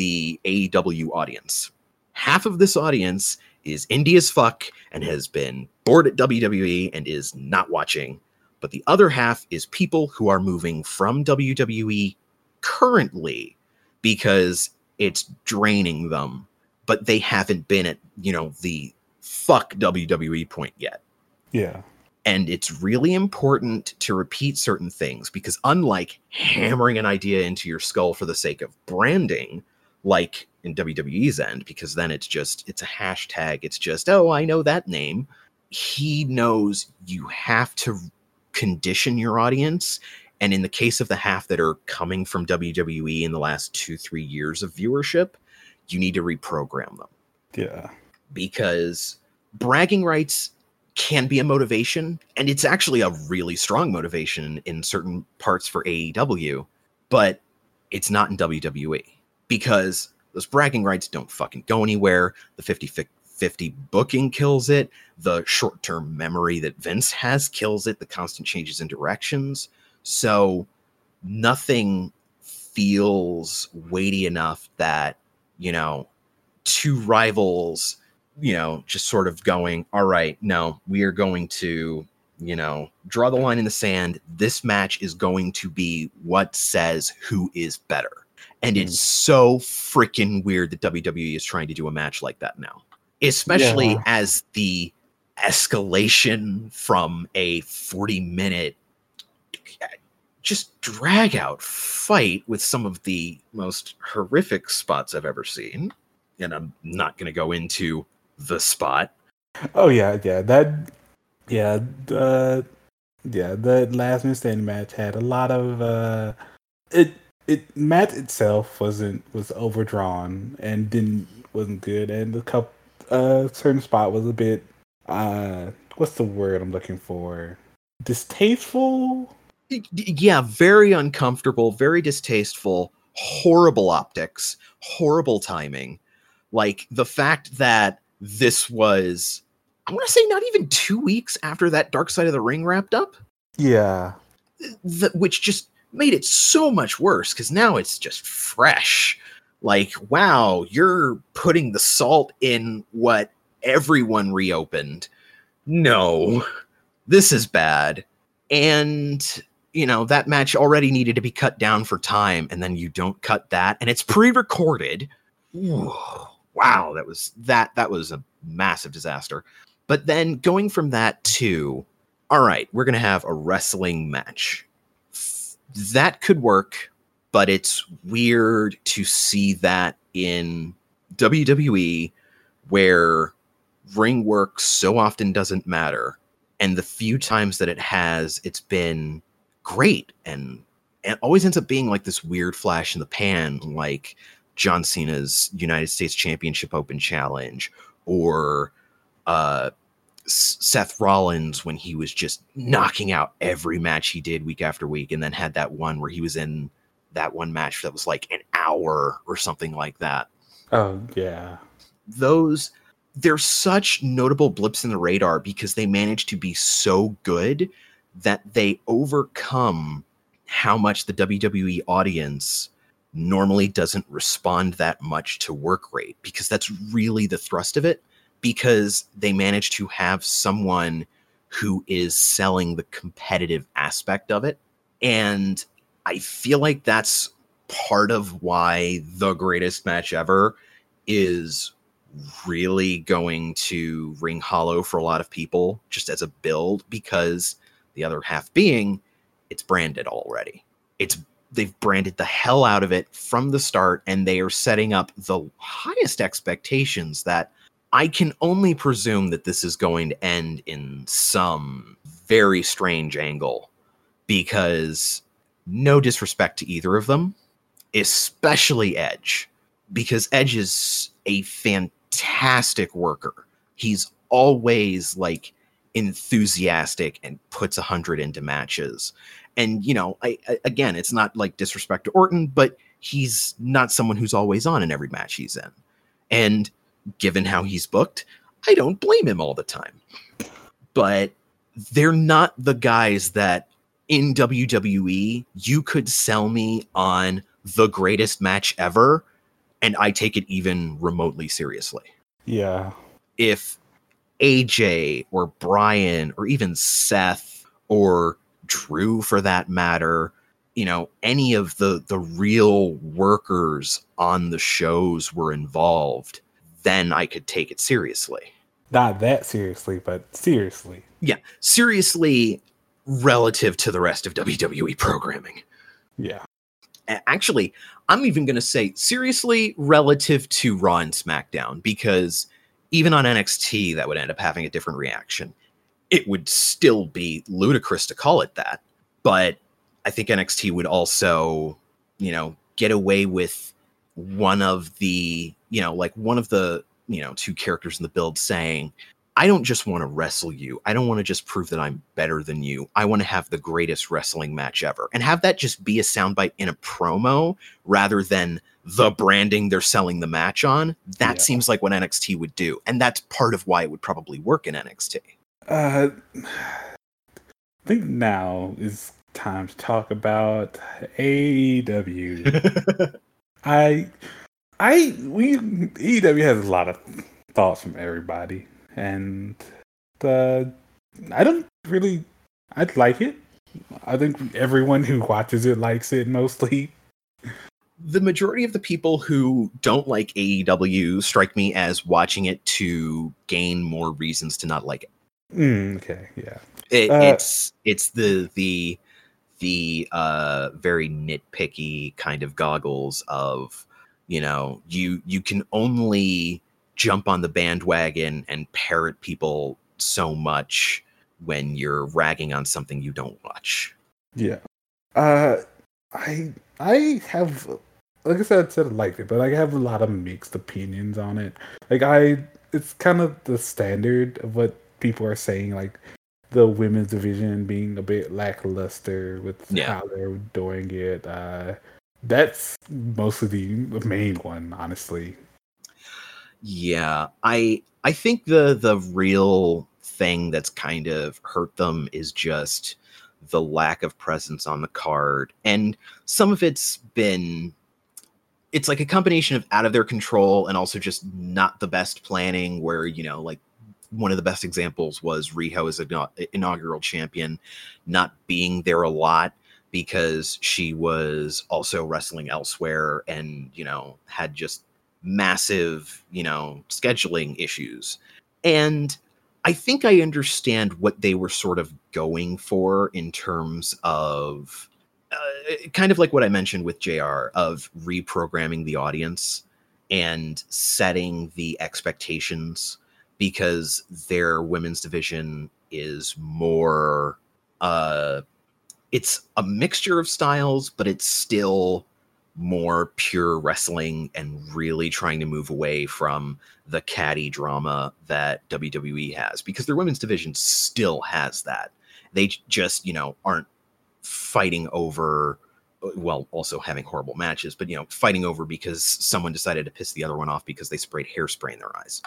the AEW audience. Half of this audience is indie as fuck and has been bored at WWE and is not watching but the other half is people who are moving from WWE currently because it's draining them, but they haven't been at, you know, the fuck WWE point yet. Yeah. And it's really important to repeat certain things because, unlike hammering an idea into your skull for the sake of branding, like in WWE's end, because then it's just, it's a hashtag. It's just, oh, I know that name. He knows you have to condition your audience. And in the case of the half that are coming from WWE in the last two, three years of viewership, you need to reprogram them. Yeah. Because bragging rights can be a motivation, and it's actually a really strong motivation in certain parts for AEW, but it's not in WWE because those bragging rights don't fucking go anywhere. The 50 50 booking kills it. The short term memory that Vince has kills it. The constant changes in directions. So nothing feels weighty enough that, you know, two rivals, you know, just sort of going, all right, no, we are going to, you know, draw the line in the sand. This match is going to be what says who is better. And it's so freaking weird that WWE is trying to do a match like that now especially yeah. as the escalation from a 40 minute just drag out fight with some of the most horrific spots I've ever seen. And I'm not going to go into the spot. Oh yeah, yeah, that yeah, the yeah, the last man standing match had a lot of uh it it match itself wasn't was overdrawn and didn't wasn't good and the cup a certain spot was a bit uh what's the word I'm looking for? Distasteful? Yeah, very uncomfortable, very distasteful, horrible optics, horrible timing. Like the fact that this was I want to say not even 2 weeks after that Dark Side of the Ring wrapped up. Yeah. The, which just made it so much worse cuz now it's just fresh. Like wow you're putting the salt in what everyone reopened. No this is bad. And you know that match already needed to be cut down for time and then you don't cut that and it's pre-recorded. Wow that was that that was a massive disaster. But then going from that to all right we're gonna have a wrestling match that could work but it's weird to see that in WWE where ring work so often doesn't matter and the few times that it has it's been great and it always ends up being like this weird flash in the pan like John Cena's United States Championship Open Challenge or uh Seth Rollins when he was just knocking out every match he did week after week and then had that one where he was in that one match that was like an hour or something like that. Oh, yeah. Those they're such notable blips in the radar because they manage to be so good that they overcome how much the WWE audience normally doesn't respond that much to work rate because that's really the thrust of it because they manage to have someone who is selling the competitive aspect of it and I feel like that's part of why the greatest match ever is really going to ring hollow for a lot of people just as a build because the other half being it's branded already. It's they've branded the hell out of it from the start and they are setting up the highest expectations that I can only presume that this is going to end in some very strange angle because no disrespect to either of them, especially Edge, because Edge is a fantastic worker. He's always like enthusiastic and puts a hundred into matches. And you know, I, I, again, it's not like disrespect to Orton, but he's not someone who's always on in every match he's in. And given how he's booked, I don't blame him all the time. But they're not the guys that in WWE you could sell me on the greatest match ever and I take it even remotely seriously. Yeah. If AJ or Bryan or even Seth or Drew for that matter, you know, any of the the real workers on the shows were involved, then I could take it seriously. Not that seriously, but seriously. Yeah, seriously relative to the rest of WWE programming. Yeah. Actually, I'm even going to say seriously relative to Raw and SmackDown because even on NXT that would end up having a different reaction. It would still be ludicrous to call it that, but I think NXT would also, you know, get away with one of the, you know, like one of the, you know, two characters in the build saying, I don't just want to wrestle you. I don't want to just prove that I'm better than you. I want to have the greatest wrestling match ever and have that just be a soundbite in a promo rather than the branding they're selling the match on. That yeah. seems like what NXT would do. And that's part of why it would probably work in NXT. Uh, I think now is time to talk about AEW. I, I, we, AEW has a lot of thoughts from everybody and the I don't really I'd like it. I think everyone who watches it likes it mostly. The majority of the people who don't like AEW strike me as watching it to gain more reasons to not like it. Mm, okay, yeah. It, uh, it's it's the the the uh very nitpicky kind of goggles of you know you you can only jump on the bandwagon and parrot people so much when you're ragging on something you don't watch. Yeah. Uh I I have like I said, I said I liked it, but I have a lot of mixed opinions on it. Like I it's kind of the standard of what people are saying, like the women's division being a bit lackluster with yeah. how they're doing it. Uh that's mostly the main one, honestly. Yeah, I I think the the real thing that's kind of hurt them is just the lack of presence on the card. And some of it's been it's like a combination of out of their control and also just not the best planning where, you know, like one of the best examples was Riho as an inaugural champion not being there a lot because she was also wrestling elsewhere and, you know, had just massive, you know, scheduling issues. And I think I understand what they were sort of going for in terms of uh, kind of like what I mentioned with JR of reprogramming the audience and setting the expectations because their women's division is more uh it's a mixture of styles but it's still more pure wrestling and really trying to move away from the catty drama that WWE has because their women's division still has that. They just, you know, aren't fighting over uh, well, also having horrible matches, but you know, fighting over because someone decided to piss the other one off because they sprayed hairspray in their eyes.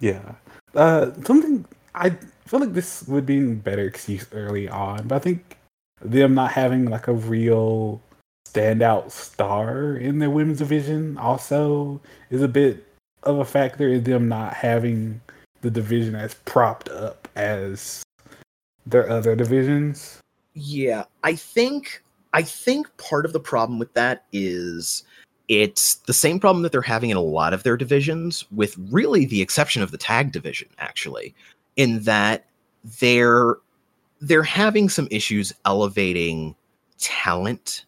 Yeah. Uh something I feel like this would be better excuse early on, but I think them not having like a real standout star in the women's division also is a bit of a factor in them not having the division as propped up as their other divisions. Yeah, I think I think part of the problem with that is it's the same problem that they're having in a lot of their divisions, with really the exception of the tag division, actually, in that they're they're having some issues elevating talent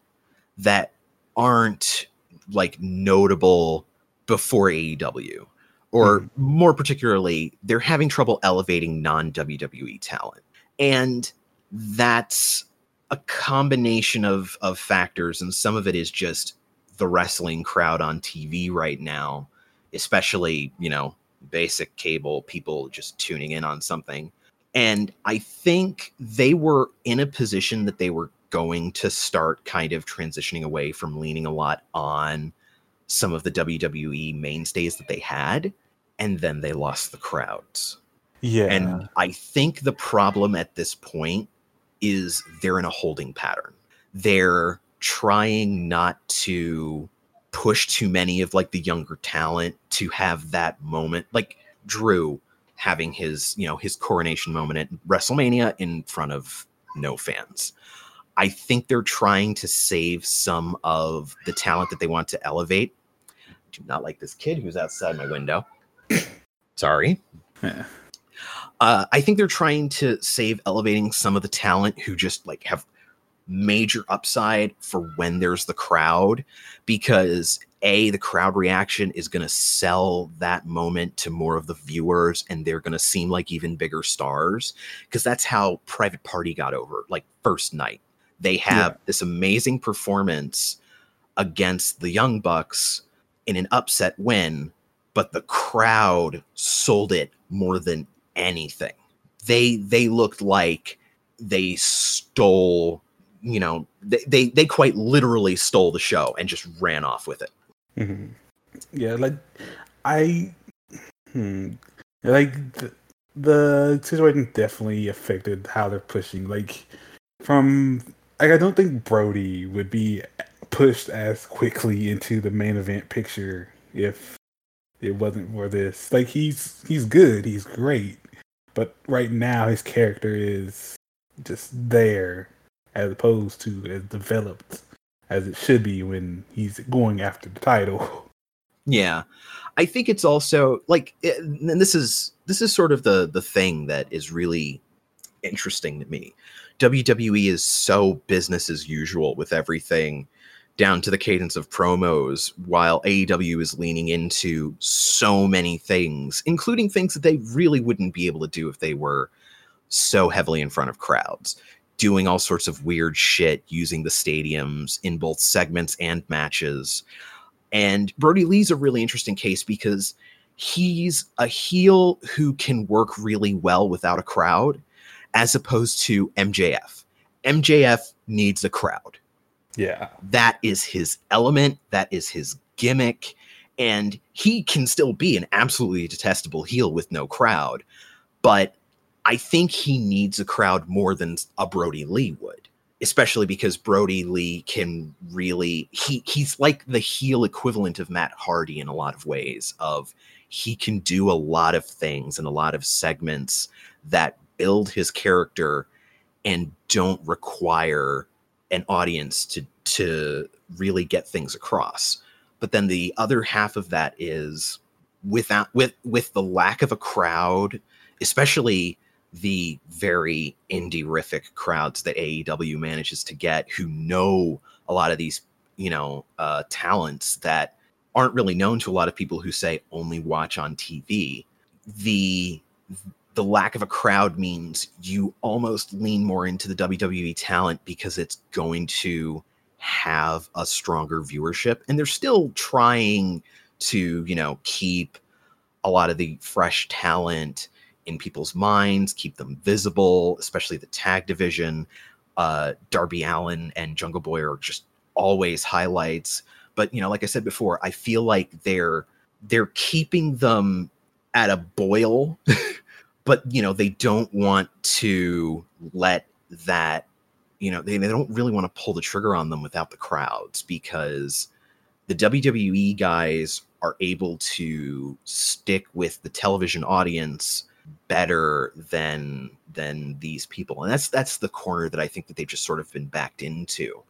that aren't like notable before AEW or mm-hmm. more particularly they're having trouble elevating non-WWE talent. And that's a combination of of factors and some of it is just the wrestling crowd on TV right now, especially, you know, basic cable people just tuning in on something. And I think they were in a position that they were going to start kind of transitioning away from leaning a lot on some of the WWE mainstays that they had. And then they lost the crowds. Yeah. And I think the problem at this point is they're in a holding pattern. They're trying not to push too many of like the younger talent to have that moment like Drew having his, you know, his coronation moment at WrestleMania in front of no fans. I think they're trying to save some of the talent that they want to elevate. I do not like this kid who's outside my window. Sorry. Yeah. Uh, I think they're trying to save elevating some of the talent who just like have major upside for when there's the crowd because a the crowd reaction is going to sell that moment to more of the viewers and they're going to seem like even bigger stars because that's how private party got over like first night they have yeah. this amazing performance against the young bucks in an upset win but the crowd sold it more than anything they they looked like they stole you know they, they they quite literally stole the show and just ran off with it. Mm-hmm. yeah like i hmm, like the, the situation definitely affected how they're pushing like from like i don't think Brodie would be pushed as quickly into the main event picture if it wasn't for this. Like he's he's good he's great but right now his character is just there as opposed to as developed as it should be when he's going after the title. Yeah. I think it's also like eh, and this is this is sort of the the thing that is really interesting to me. WWE is so business as usual with everything down to the cadence of promos while AEW is leaning into so many things including things that they really wouldn't be able to do if they were so heavily in front of crowds doing all sorts of weird shit using the stadiums in both segments and matches. And Brodie Lee's a really interesting case because he's a heel who can work really well without a crowd, as opposed to MJF. MJF needs a crowd. Yeah. That is his element, that is his gimmick. And he can still be an absolutely detestable heel with no crowd. But I think he needs a crowd more than a Brodie Lee would, especially because Brodie Lee can really he he's like the heel equivalent of Matt Hardy in a lot of ways of he can do a lot of things and a lot of segments that build his character and don't require an audience to to really get things across. But then the other half of that is without with with the lack of a crowd, especially the very indie-rific crowds that AEW manages to get who know a lot of these, you know, uh, talents that aren't really known to a lot of people who say only watch on TV. The the lack of a crowd means you almost lean more into the WWE talent because it's going to have a stronger viewership and they're still trying to, you know, keep a lot of the fresh talent in people's minds, keep them visible, especially the tag division. Uh, Darby Allin and Jungle Boy are just always highlights. But you know, like I said before, I feel like they're they're keeping them at a boil, but you know, they don't want to let that you know they, they don't really want to pull the trigger on them without the crowds because the WWE guys are able to stick with the television audience better than than these people and that's that's the corner that i think that they've just sort of been backed into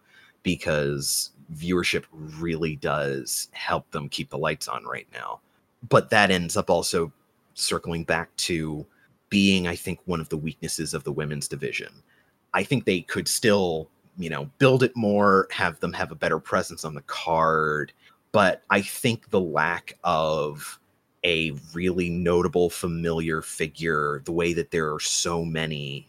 because viewership really does help them keep the lights on right now. But that ends up also circling back to being, I think, one of the weaknesses of the women's division. I think they could still, you know, build it more, have them have a better presence on the card. But I think the lack of a really notable, familiar figure, the way that there are so many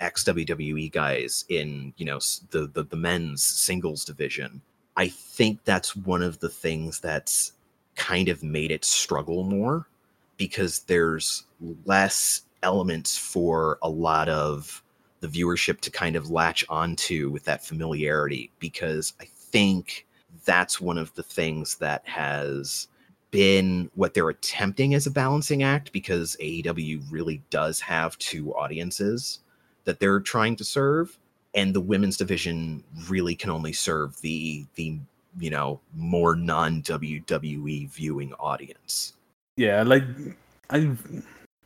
ex WWE guys in, you know, the, the the men's singles division, I think that's one of the things that's kind of made it struggle more because there's less elements for a lot of the viewership to kind of latch onto with that familiarity because I think that's one of the things that has been what they're attempting as a balancing act because AEW really does have two audiences that they're trying to serve and the women's division really can only serve the the you know more non WWE viewing audience. Yeah, like I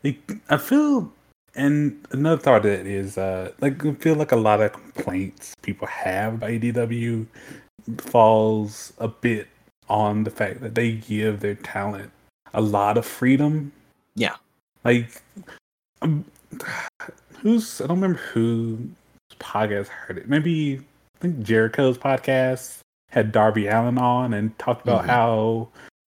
like, I feel and another thought that is uh like I feel like a lot of complaints people have about AEW falls a bit on the fact that they give their talent a lot of freedom. Yeah. Like um, who's I don't remember who podcast heard it. Maybe I think Jericho's podcast had Darby Allin on and talked about mm-hmm. how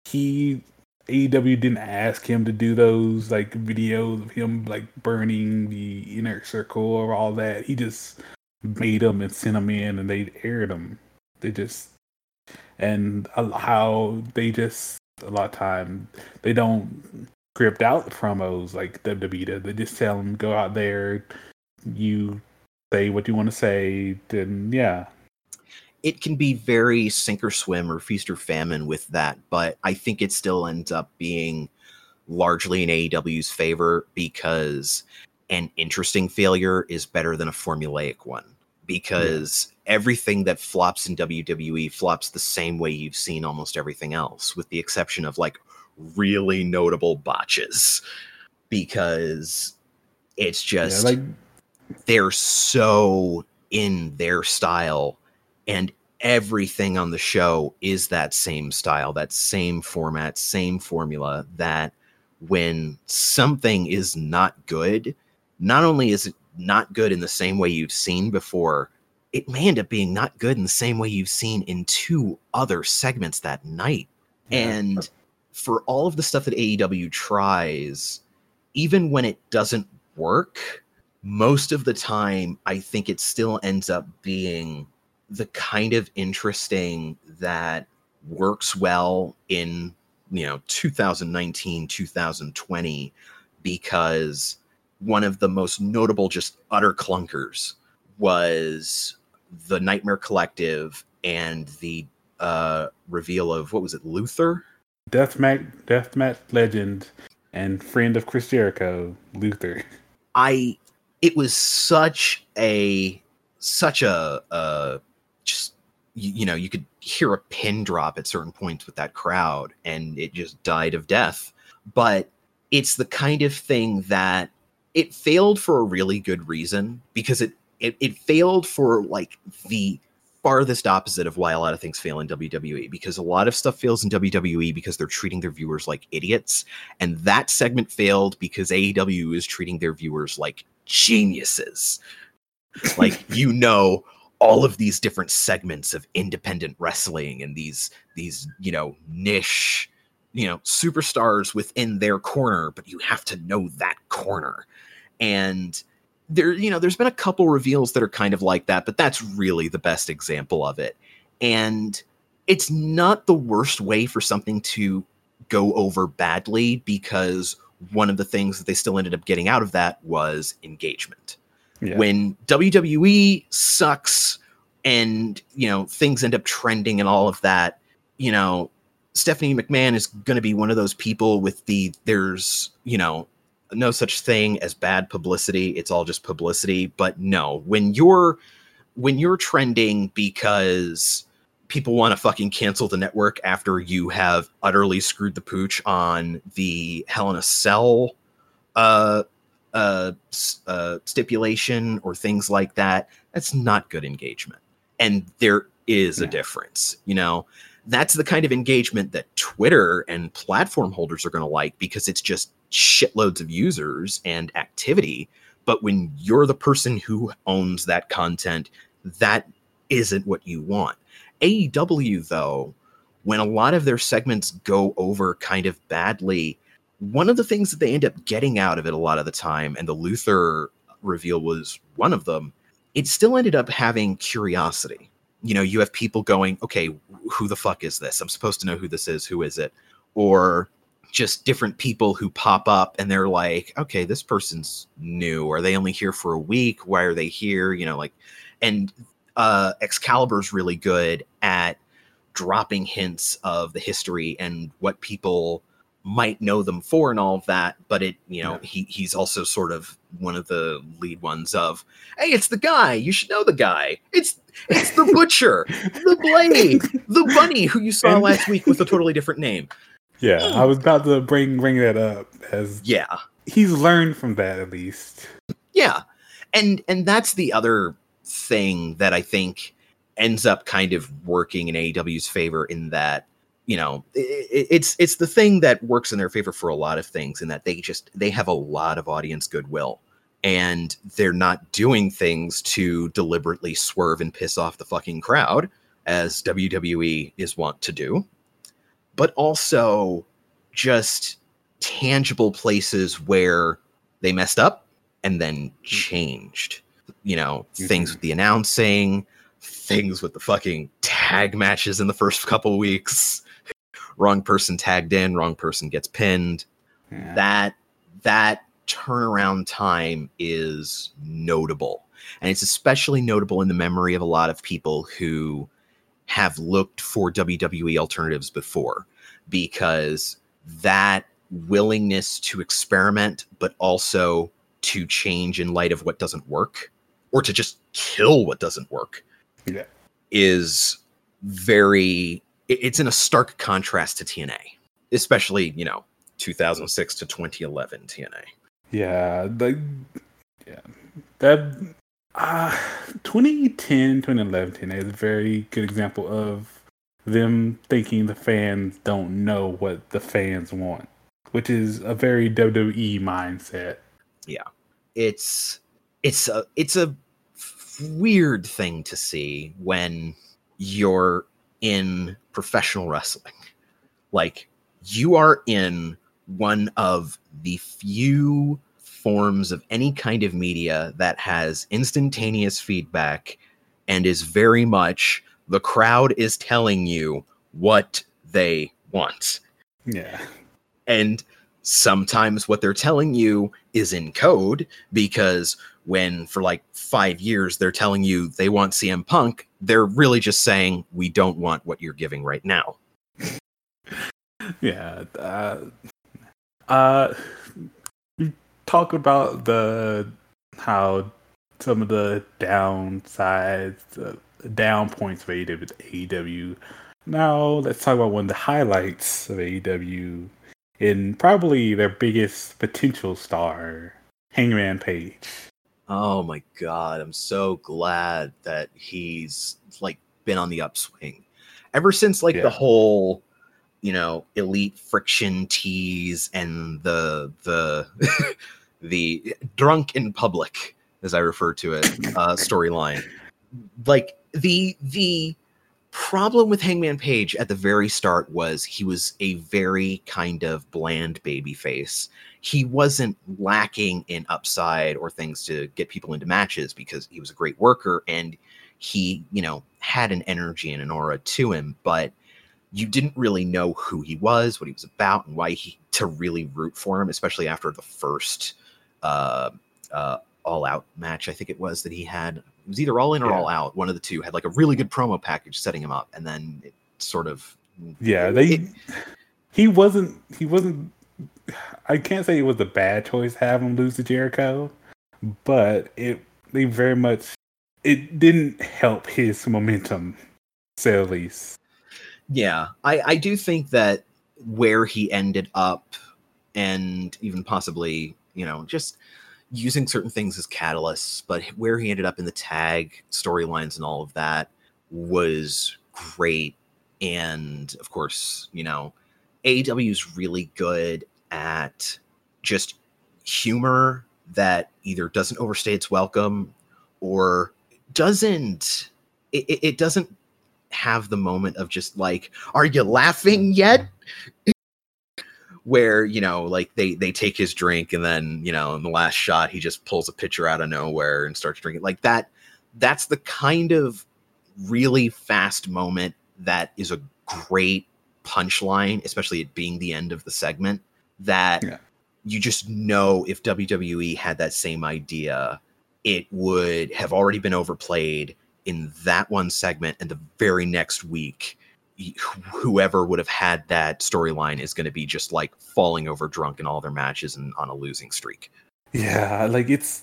he AEW didn't ask him to do those like videos of him like burning the inner circle or all that. He just made them and sent them in, and they aired them. They just and how they just a lot of time they don't script out promos like WWE. They just tell them go out there, you say what you want to say, then yeah, it can be very sink or swim or feast or famine with that, but I think it still ends up being largely in AEW's favor because an interesting failure is better than a formulaic one because yeah. everything that flops in WWE flops the same way you've seen almost everything else, with the exception of like really notable botches because it's just yeah, like they're so in their style and everything on the show is that same style, that same format, same formula. That when something is not good, not only is it not good in the same way you've seen before, it may end up being not good in the same way you've seen in two other segments that night. Yeah. And for all of the stuff that AEW tries, even when it doesn't work, most of the time, I think it still ends up being the kind of interesting that works well in you know 2019 2020 because one of the most notable just utter clunkers was the nightmare collective and the uh reveal of what was it luther? Deathmatch deathmatch legend and friend of chris jericho luther. I it was such a such a, a just you, you know you could hear a pin drop at certain points with that crowd and it just died of death. But it's the kind of thing that it failed for a really good reason because it it, it failed for like the farthest opposite of why a lot of things fail in WWE because a lot of stuff fails in WWE because they're treating their viewers like idiots. And that segment failed because AEW is treating their viewers like geniuses. like, you know, all of these different segments of independent wrestling and these these you know niche you know superstars within their corner but you have to know that corner. And there you know there's been a couple reveals that are kind of like that but that's really the best example of it. And it's not the worst way for something to go over badly because one of the things that they still ended up getting out of that was engagement. Yeah. When WWE sucks and, you know, things end up trending and all of that, you know, Stephanie McMahon is going to be one of those people with the there's, you know, no such thing as bad publicity. It's all just publicity. But no, when you're when you're trending because people want to fucking cancel the network after you have utterly screwed the pooch on the Hell in a Cell uh, uh, uh, stipulation or things like that, that's not good engagement. And there is a difference. You know, that's the kind of engagement that Twitter and platform holders are going to like because it's just shitloads of users and activity. But when you're the person who owns that content, that isn't what you want. AEW, though, when a lot of their segments go over kind of badly, one of the things that they end up getting out of it a lot of the time, and the Luther reveal was one of them, it still ended up having curiosity. You know, you have people going, okay, who the fuck is this? I'm supposed to know who this is. Who is it? Or just different people who pop up and they're like, okay, this person's new. Are they only here for a week? Why are they here? You know, like, and uh, Excalibur's really good at dropping hints of the history and what people might know them for and all of that but it you know Yeah. he he's also sort of one of the lead ones of hey it's the guy. You should know the guy. It's it's the butcher the blade the bunny who you saw And- last week with a totally different name. Yeah, I hmm. was about to bring bring that up as yeah. he's learned from that at least. yeah. And and that's the other thing that i think ends up kind of working in aew's favor in that you know i i- it's it's the thing that works in their favor for a lot of things in that they just they have a lot of audience goodwill and they're not doing things to deliberately swerve and piss off the fucking crowd as wwe is wont to do but also just tangible places where they messed up and then changed. You know, things Mhm. with the announcing, things with the fucking tag matches in the first couple weeks. Wrong person tagged in, wrong person gets pinned. Yeah. That that turnaround time is notable. And it's especially notable in the memory of a lot of people who have looked for WWE alternatives before because that willingness to experiment, but also to change in light of what doesn't work or to just kill what doesn't work Yeah. is very, it's in a stark contrast to TNA, especially, you know, 2006 to 2011 TNA. Yeah, the yeah that uh 2010 2011 TNA is a very good example of them thinking the fans don't know what the fans want, which is a very WWE mindset. Yeah, it's it's a it's a weird thing to see when you're in professional wrestling like you are in one of the few forms of any kind of media that has instantaneous feedback and is very much the crowd is telling you what they want Yeah. and sometimes what they're telling you is in code because when for like five years they're telling you they want CM Punk, they're really just saying we don't want what you're giving right now. Yeah. Uh, uh, talk about the how some of the downsides, uh, down points of. AEW. Now let's talk about one of the highlights of AEW, and probably their biggest potential star, Hangman Page. Oh my god, I'm so glad that he's like been on the upswing. Ever since like Yeah. the whole you know, elite friction tease and the the the drunk in public as I refer to it uh storyline. Like the the problem with Hangman Page at the very start was he was a very kind of bland baby face. He wasn't lacking in upside or things to get people into matches because he was a great worker and he, you know, had an energy and an aura to him, but you didn't really know who he was, what he was about, and why he to really root for him, especially after the first uh, uh, all out match. I think it was that he had. It was either all in or Yeah. all out. One of the two had like a really good promo package setting him up, and then it sort of Yeah, they. It- he wasn't. He wasn't. I can't say it was a bad choice to have him lose to Jericho, but it they very much it didn't help his momentum, say the least. Yeah, I, I do think that where he ended up, and even possibly, you know, just using certain things as catalysts, but where he ended up in the tag storylines and all of that was great. And of course, you know, AEW is really good at just humor that either doesn't overstay its welcome or doesn't it, it doesn't have the moment of just like are you laughing yet where you know like they they take his drink and then you know in the last shot he just pulls a pitcher out of nowhere and starts drinking like that that's the kind of really fast moment that is a great punchline especially it being the end of the segment that yeah. you just know if WWE had that same idea it would have already been overplayed in that one segment and the very next week whoever would have had that storyline is going to be just like falling over drunk in all their matches and on a losing streak. Yeah, like it's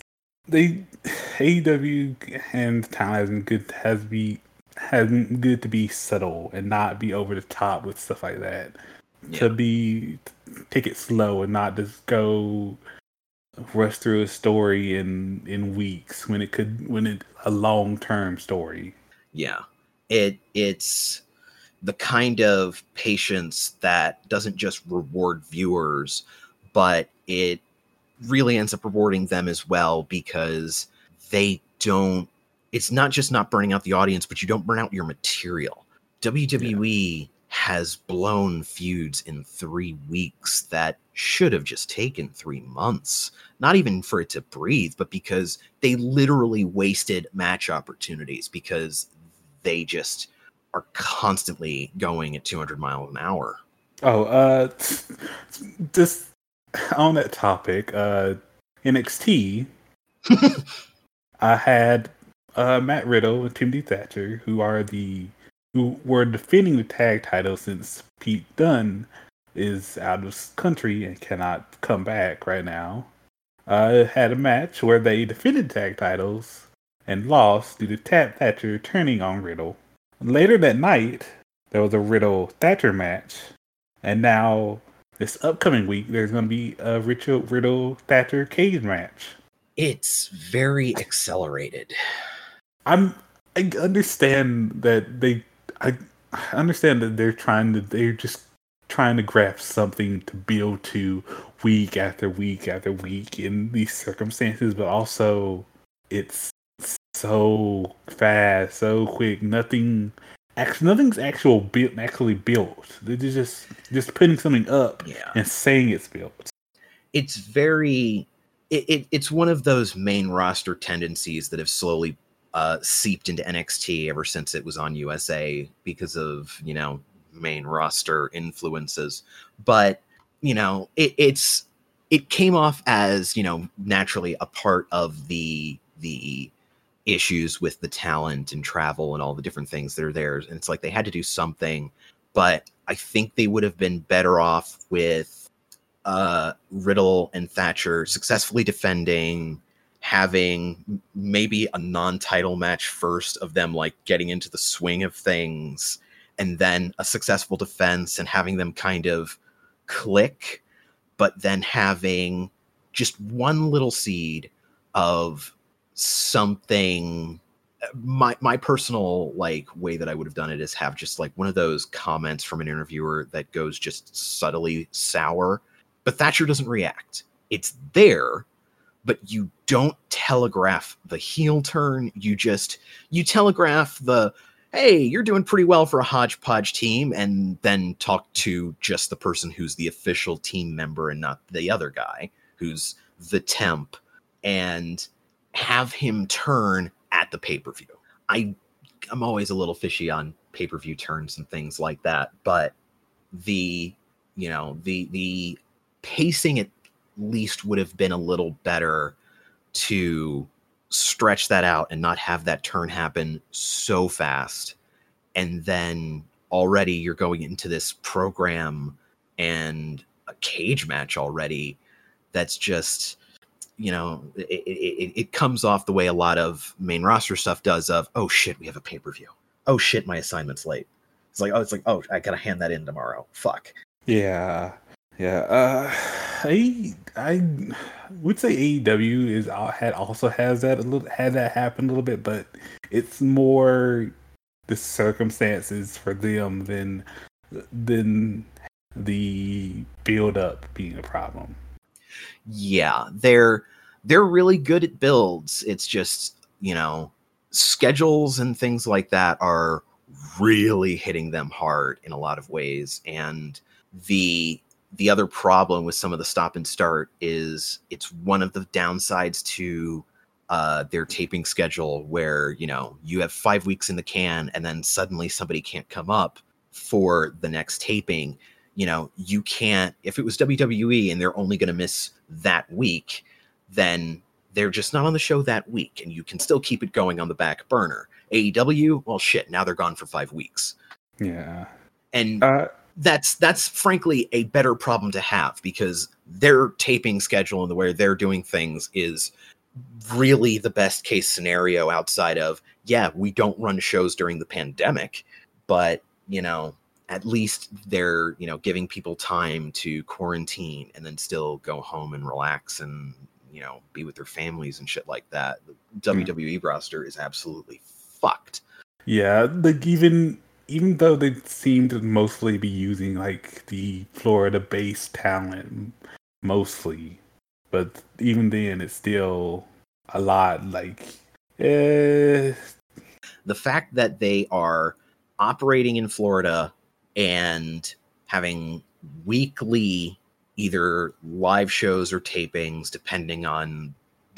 they AEW and town has been good has be has been good to be subtle and not be over the top with stuff like that. Yeah. To be take it slow and not just go rush through a story in in weeks when it could when it a long term story. Yeah, it it's the kind of patience that doesn't just reward viewers, but it really ends up rewarding them as well because they don't. It's not just not burning out the audience, but you don't burn out your material. WWE yeah. has blown feuds in three weeks that should have just taken three months. Not even for it to breathe, but because they literally wasted match opportunities because they just are constantly going at 200 miles an hour. Oh, uh, just on that topic, uh, NXT, I had uh, Matt Riddle and Timothy Thatcher, who are the who were defending the tag title since Pete Dunne is out of country and cannot come back right now. Uh, had a match where they defended tag titles and lost due to Tat Thatcher turning on Riddle. Later that night, there was a Riddle Thatcher match, and now this upcoming week there's going to be a Richard Riddle Thatcher cage match. It's very accelerated. I'm. I understand that they. I, I understand that they're trying to. They're just trying to grasp something to build to week after week after week in these circumstances, but also it's so fast, so quick. Nothing, actually, nothing's actual built, actually built. They're just just putting something up yeah. and saying it's built. It's very. It, it, it's one of those main roster tendencies that have slowly uh, seeped into NXT ever since it was on USA because of you know main roster influences. But you know, it, it's it came off as you know naturally a part of the the issues with the talent and travel and all the different things that are there. And it's like they had to do something, but I think they would have been better off with uh, Riddle and Thatcher successfully defending, having maybe a non-title match first of them like getting into the swing of things, and then a successful defense and having them kind of click, but then having just one little seed of something my my personal like way that I would have done it is have just like one of those comments from an interviewer that goes just subtly sour, but Thatcher doesn't react. It's there, but you don't telegraph the heel turn. You just you telegraph the hey, you're doing pretty well for a hodgepodge team, and then talk to just the person who's the official team member and not the other guy who's the temp and have him turn at the pay per view. I I'm always a little fishy on pay per view turns and things like that, but the you know the the pacing at least would have been a little better to stretch that out and not have that turn happen so fast and then already you're going into this program and a cage match already that's just you know, it, it, it comes off the way a lot of main roster stuff does of, oh shit, we have a pay per view. Oh shit, my assignment's late. It's like, oh, it's like, oh, I gotta hand that in tomorrow. Fuck. Yeah, yeah. Uh, I I would say AEW is uh, had also has that a little had that happen a little bit, but it's more the circumstances for them than than the build up being a problem. Yeah, they're they're really good at builds. It's just, you know, schedules and things like that are really hitting them hard in a lot of ways and the the other problem with some of the stop and start is it's one of the downsides to uh, their taping schedule where you know you have five weeks in the can and then suddenly somebody can't come up for the next taping you know you can't if it was wwe and they're only going to miss that week then they're just not on the show that week and you can still keep it going on the back burner aew well shit now they're gone for five weeks Yeah. and Uh, that's that's frankly a better problem to have because their taping schedule and the way they're doing things is really the best case scenario outside of yeah we don't run shows during the pandemic but you know at least they're you know giving people time to quarantine and then still go home and relax and you know be with their families and shit like that. The wwe roster is absolutely fucked. Yeah, like even even though they seem to mostly be using like the Florida-based talent mostly, but even then, it's still a lot. Like, eh, the fact that they are operating in Florida and having weekly either live shows or tapings, depending on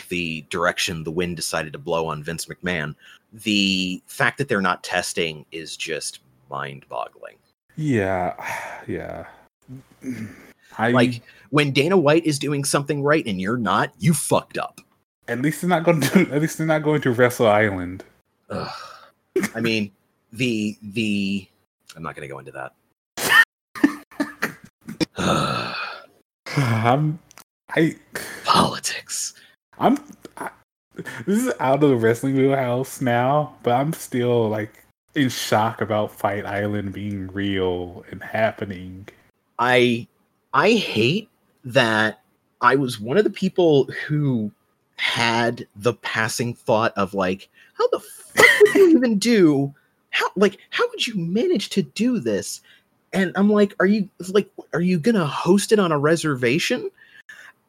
the direction the wind decided to blow on Vince McMahon, the fact that they're not testing is just mind boggling. yeah, yeah. I Like when Dana White is doing something right and you're not, you fucked up. at least they're not going to. At least they're not going to Wrestle Island. Ugh. I mean, the the I'm not going to go into that. I'm, I, Politics. I'm. I, this is out of the wrestling wheelhouse now, but I'm still like in shock about Fight Island being real and happening. I I hate that I was one of the people who had the passing thought of like, how the fuck would you even do? How like how would you manage to do this? And I'm like, are you like are you gonna host it on a reservation?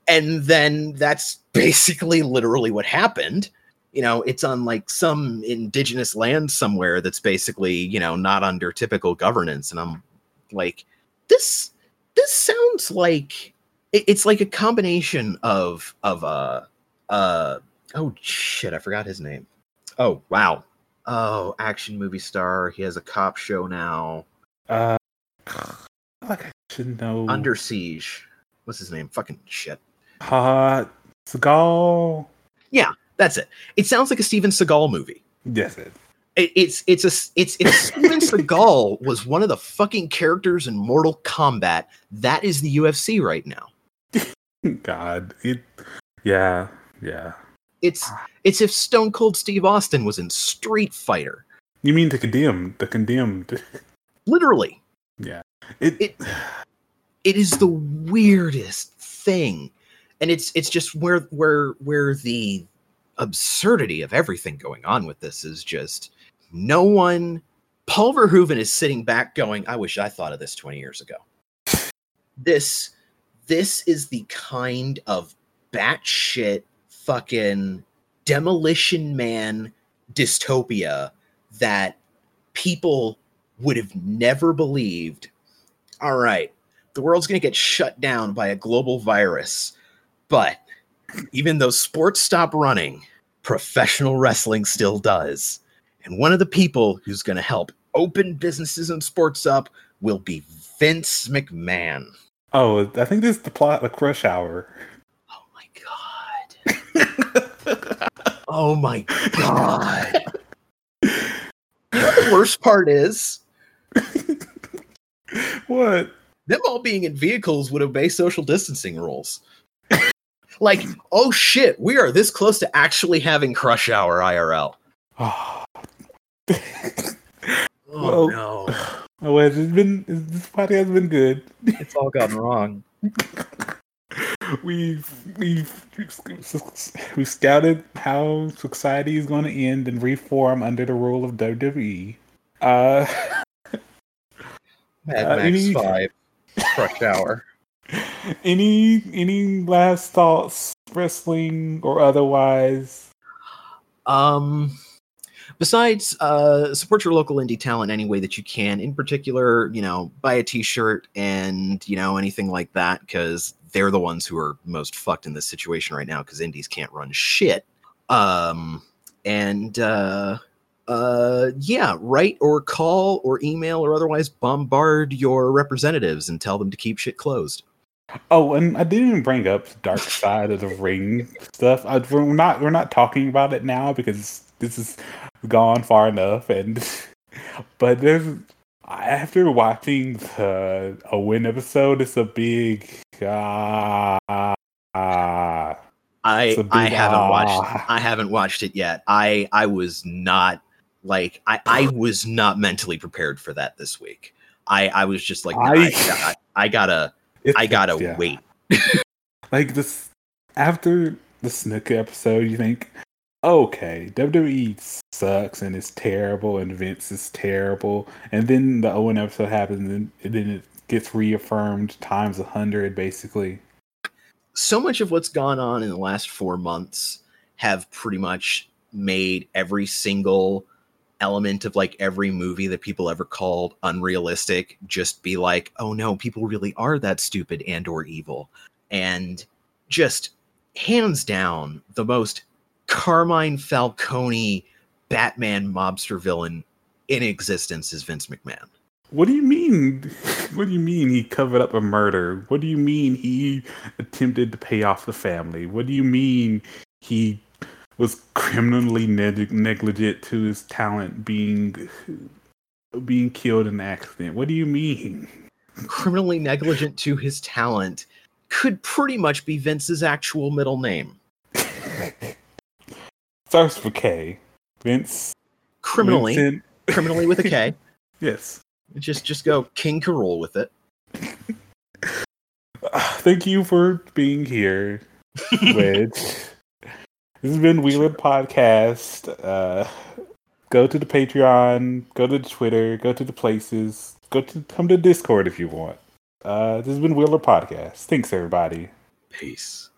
And then that's basically literally what happened. You know, it's on like some indigenous land somewhere that's basically, you know, not under typical governance. And I'm like, this this sounds like it's like a combination of of uh uh oh shit i forgot his name oh wow oh action movie star he has a cop show now Uh, like I should know. under siege what's his name fucking shit Hot Seagal. Yeah, that's it it sounds like a steven seagal movie Yes, it. it, it's it's a it's if steven seagal was one of the fucking characters in mortal kombat that is the ufc right now God, it. Yeah, yeah. It's it's if stone cold steve austin was in street fighter You mean the condemned? The condemned. literally Yeah. It. It- it is the weirdest thing and it's it's just where where where the absurdity of everything going on with this is just no one paul verhoeven is sitting back going i wish i thought of this 20 years ago this this is the kind of batshit fucking demolition man dystopia that people would have never believed all right the world's going to get shut down by a global virus. But even though sports stop running, professional wrestling still does. And one of the people who's going to help open businesses and sports up will be Vince McMahon. oh, I think this is the plot of Crush Hour. Oh my God. You know the worst part is? what? them all being in vehicles would obey social distancing rules. like, oh shit, we are this close to actually having crush hour IRL. Oh, Well- no, oh it's been this podcast has been good. it's all gone wrong. We've we've we've scouted how society is going to end and reform under the rule of WWE. Uh, Mad Uh, Max any- Five, Crush Hour. any any last thoughts, wrestling or otherwise? Um, besides, uh, support your local indie talent any way that you can. In particular, you know, buy a T-shirt and you know anything like that because they're the ones who are most fucked in this situation right now because indies can't run shit. Um, and uh, uh, yeah, write or call or email or otherwise bombard your representatives and tell them to keep shit closed. Oh, and I didn't even bring up dark side of the ring stuff. I, we're not we're not talking about it now because this is gone far enough. And but there's after watching the Owen episode, it's a big ah. ah. I It's a I big haven't ah. watched I haven't watched it yet. I I was not like I I was not mentally prepared for that this week. I I was just like I, I- I, gotta I gotta yeah. wait. like this after the Snuka episode, you think, okay, WWE sucks and it's terrible, and Vince is terrible, and then the Owen episode happens, and, then it gets reaffirmed times a hundred, basically. So much of what's gone on in the last 4 months have pretty much made every single element of like every movie that people ever called unrealistic just be like oh no people really are that stupid and or evil and just hands down the most carmine falcone batman mobster villain in existence is vince mcmahon What do you mean? What do you mean he covered up a murder? What do you mean he attempted to pay off the family? What do you mean he was criminally neg- negligent to his talent being being killed in an accident? What do you mean? criminally negligent to his talent could pretty much be vince's actual middle name Starts with K. Vince. criminally Vincent- criminally with a k Yes. just just go king Carol with it Thank you for being here, Wedge. this has been Wheeler Podcast. Uh, go to the Patreon, go to the Twitter, go to the places, go to come to Discord if you want. Uh, this has been Wheeler Podcast. Thanks, everybody. peace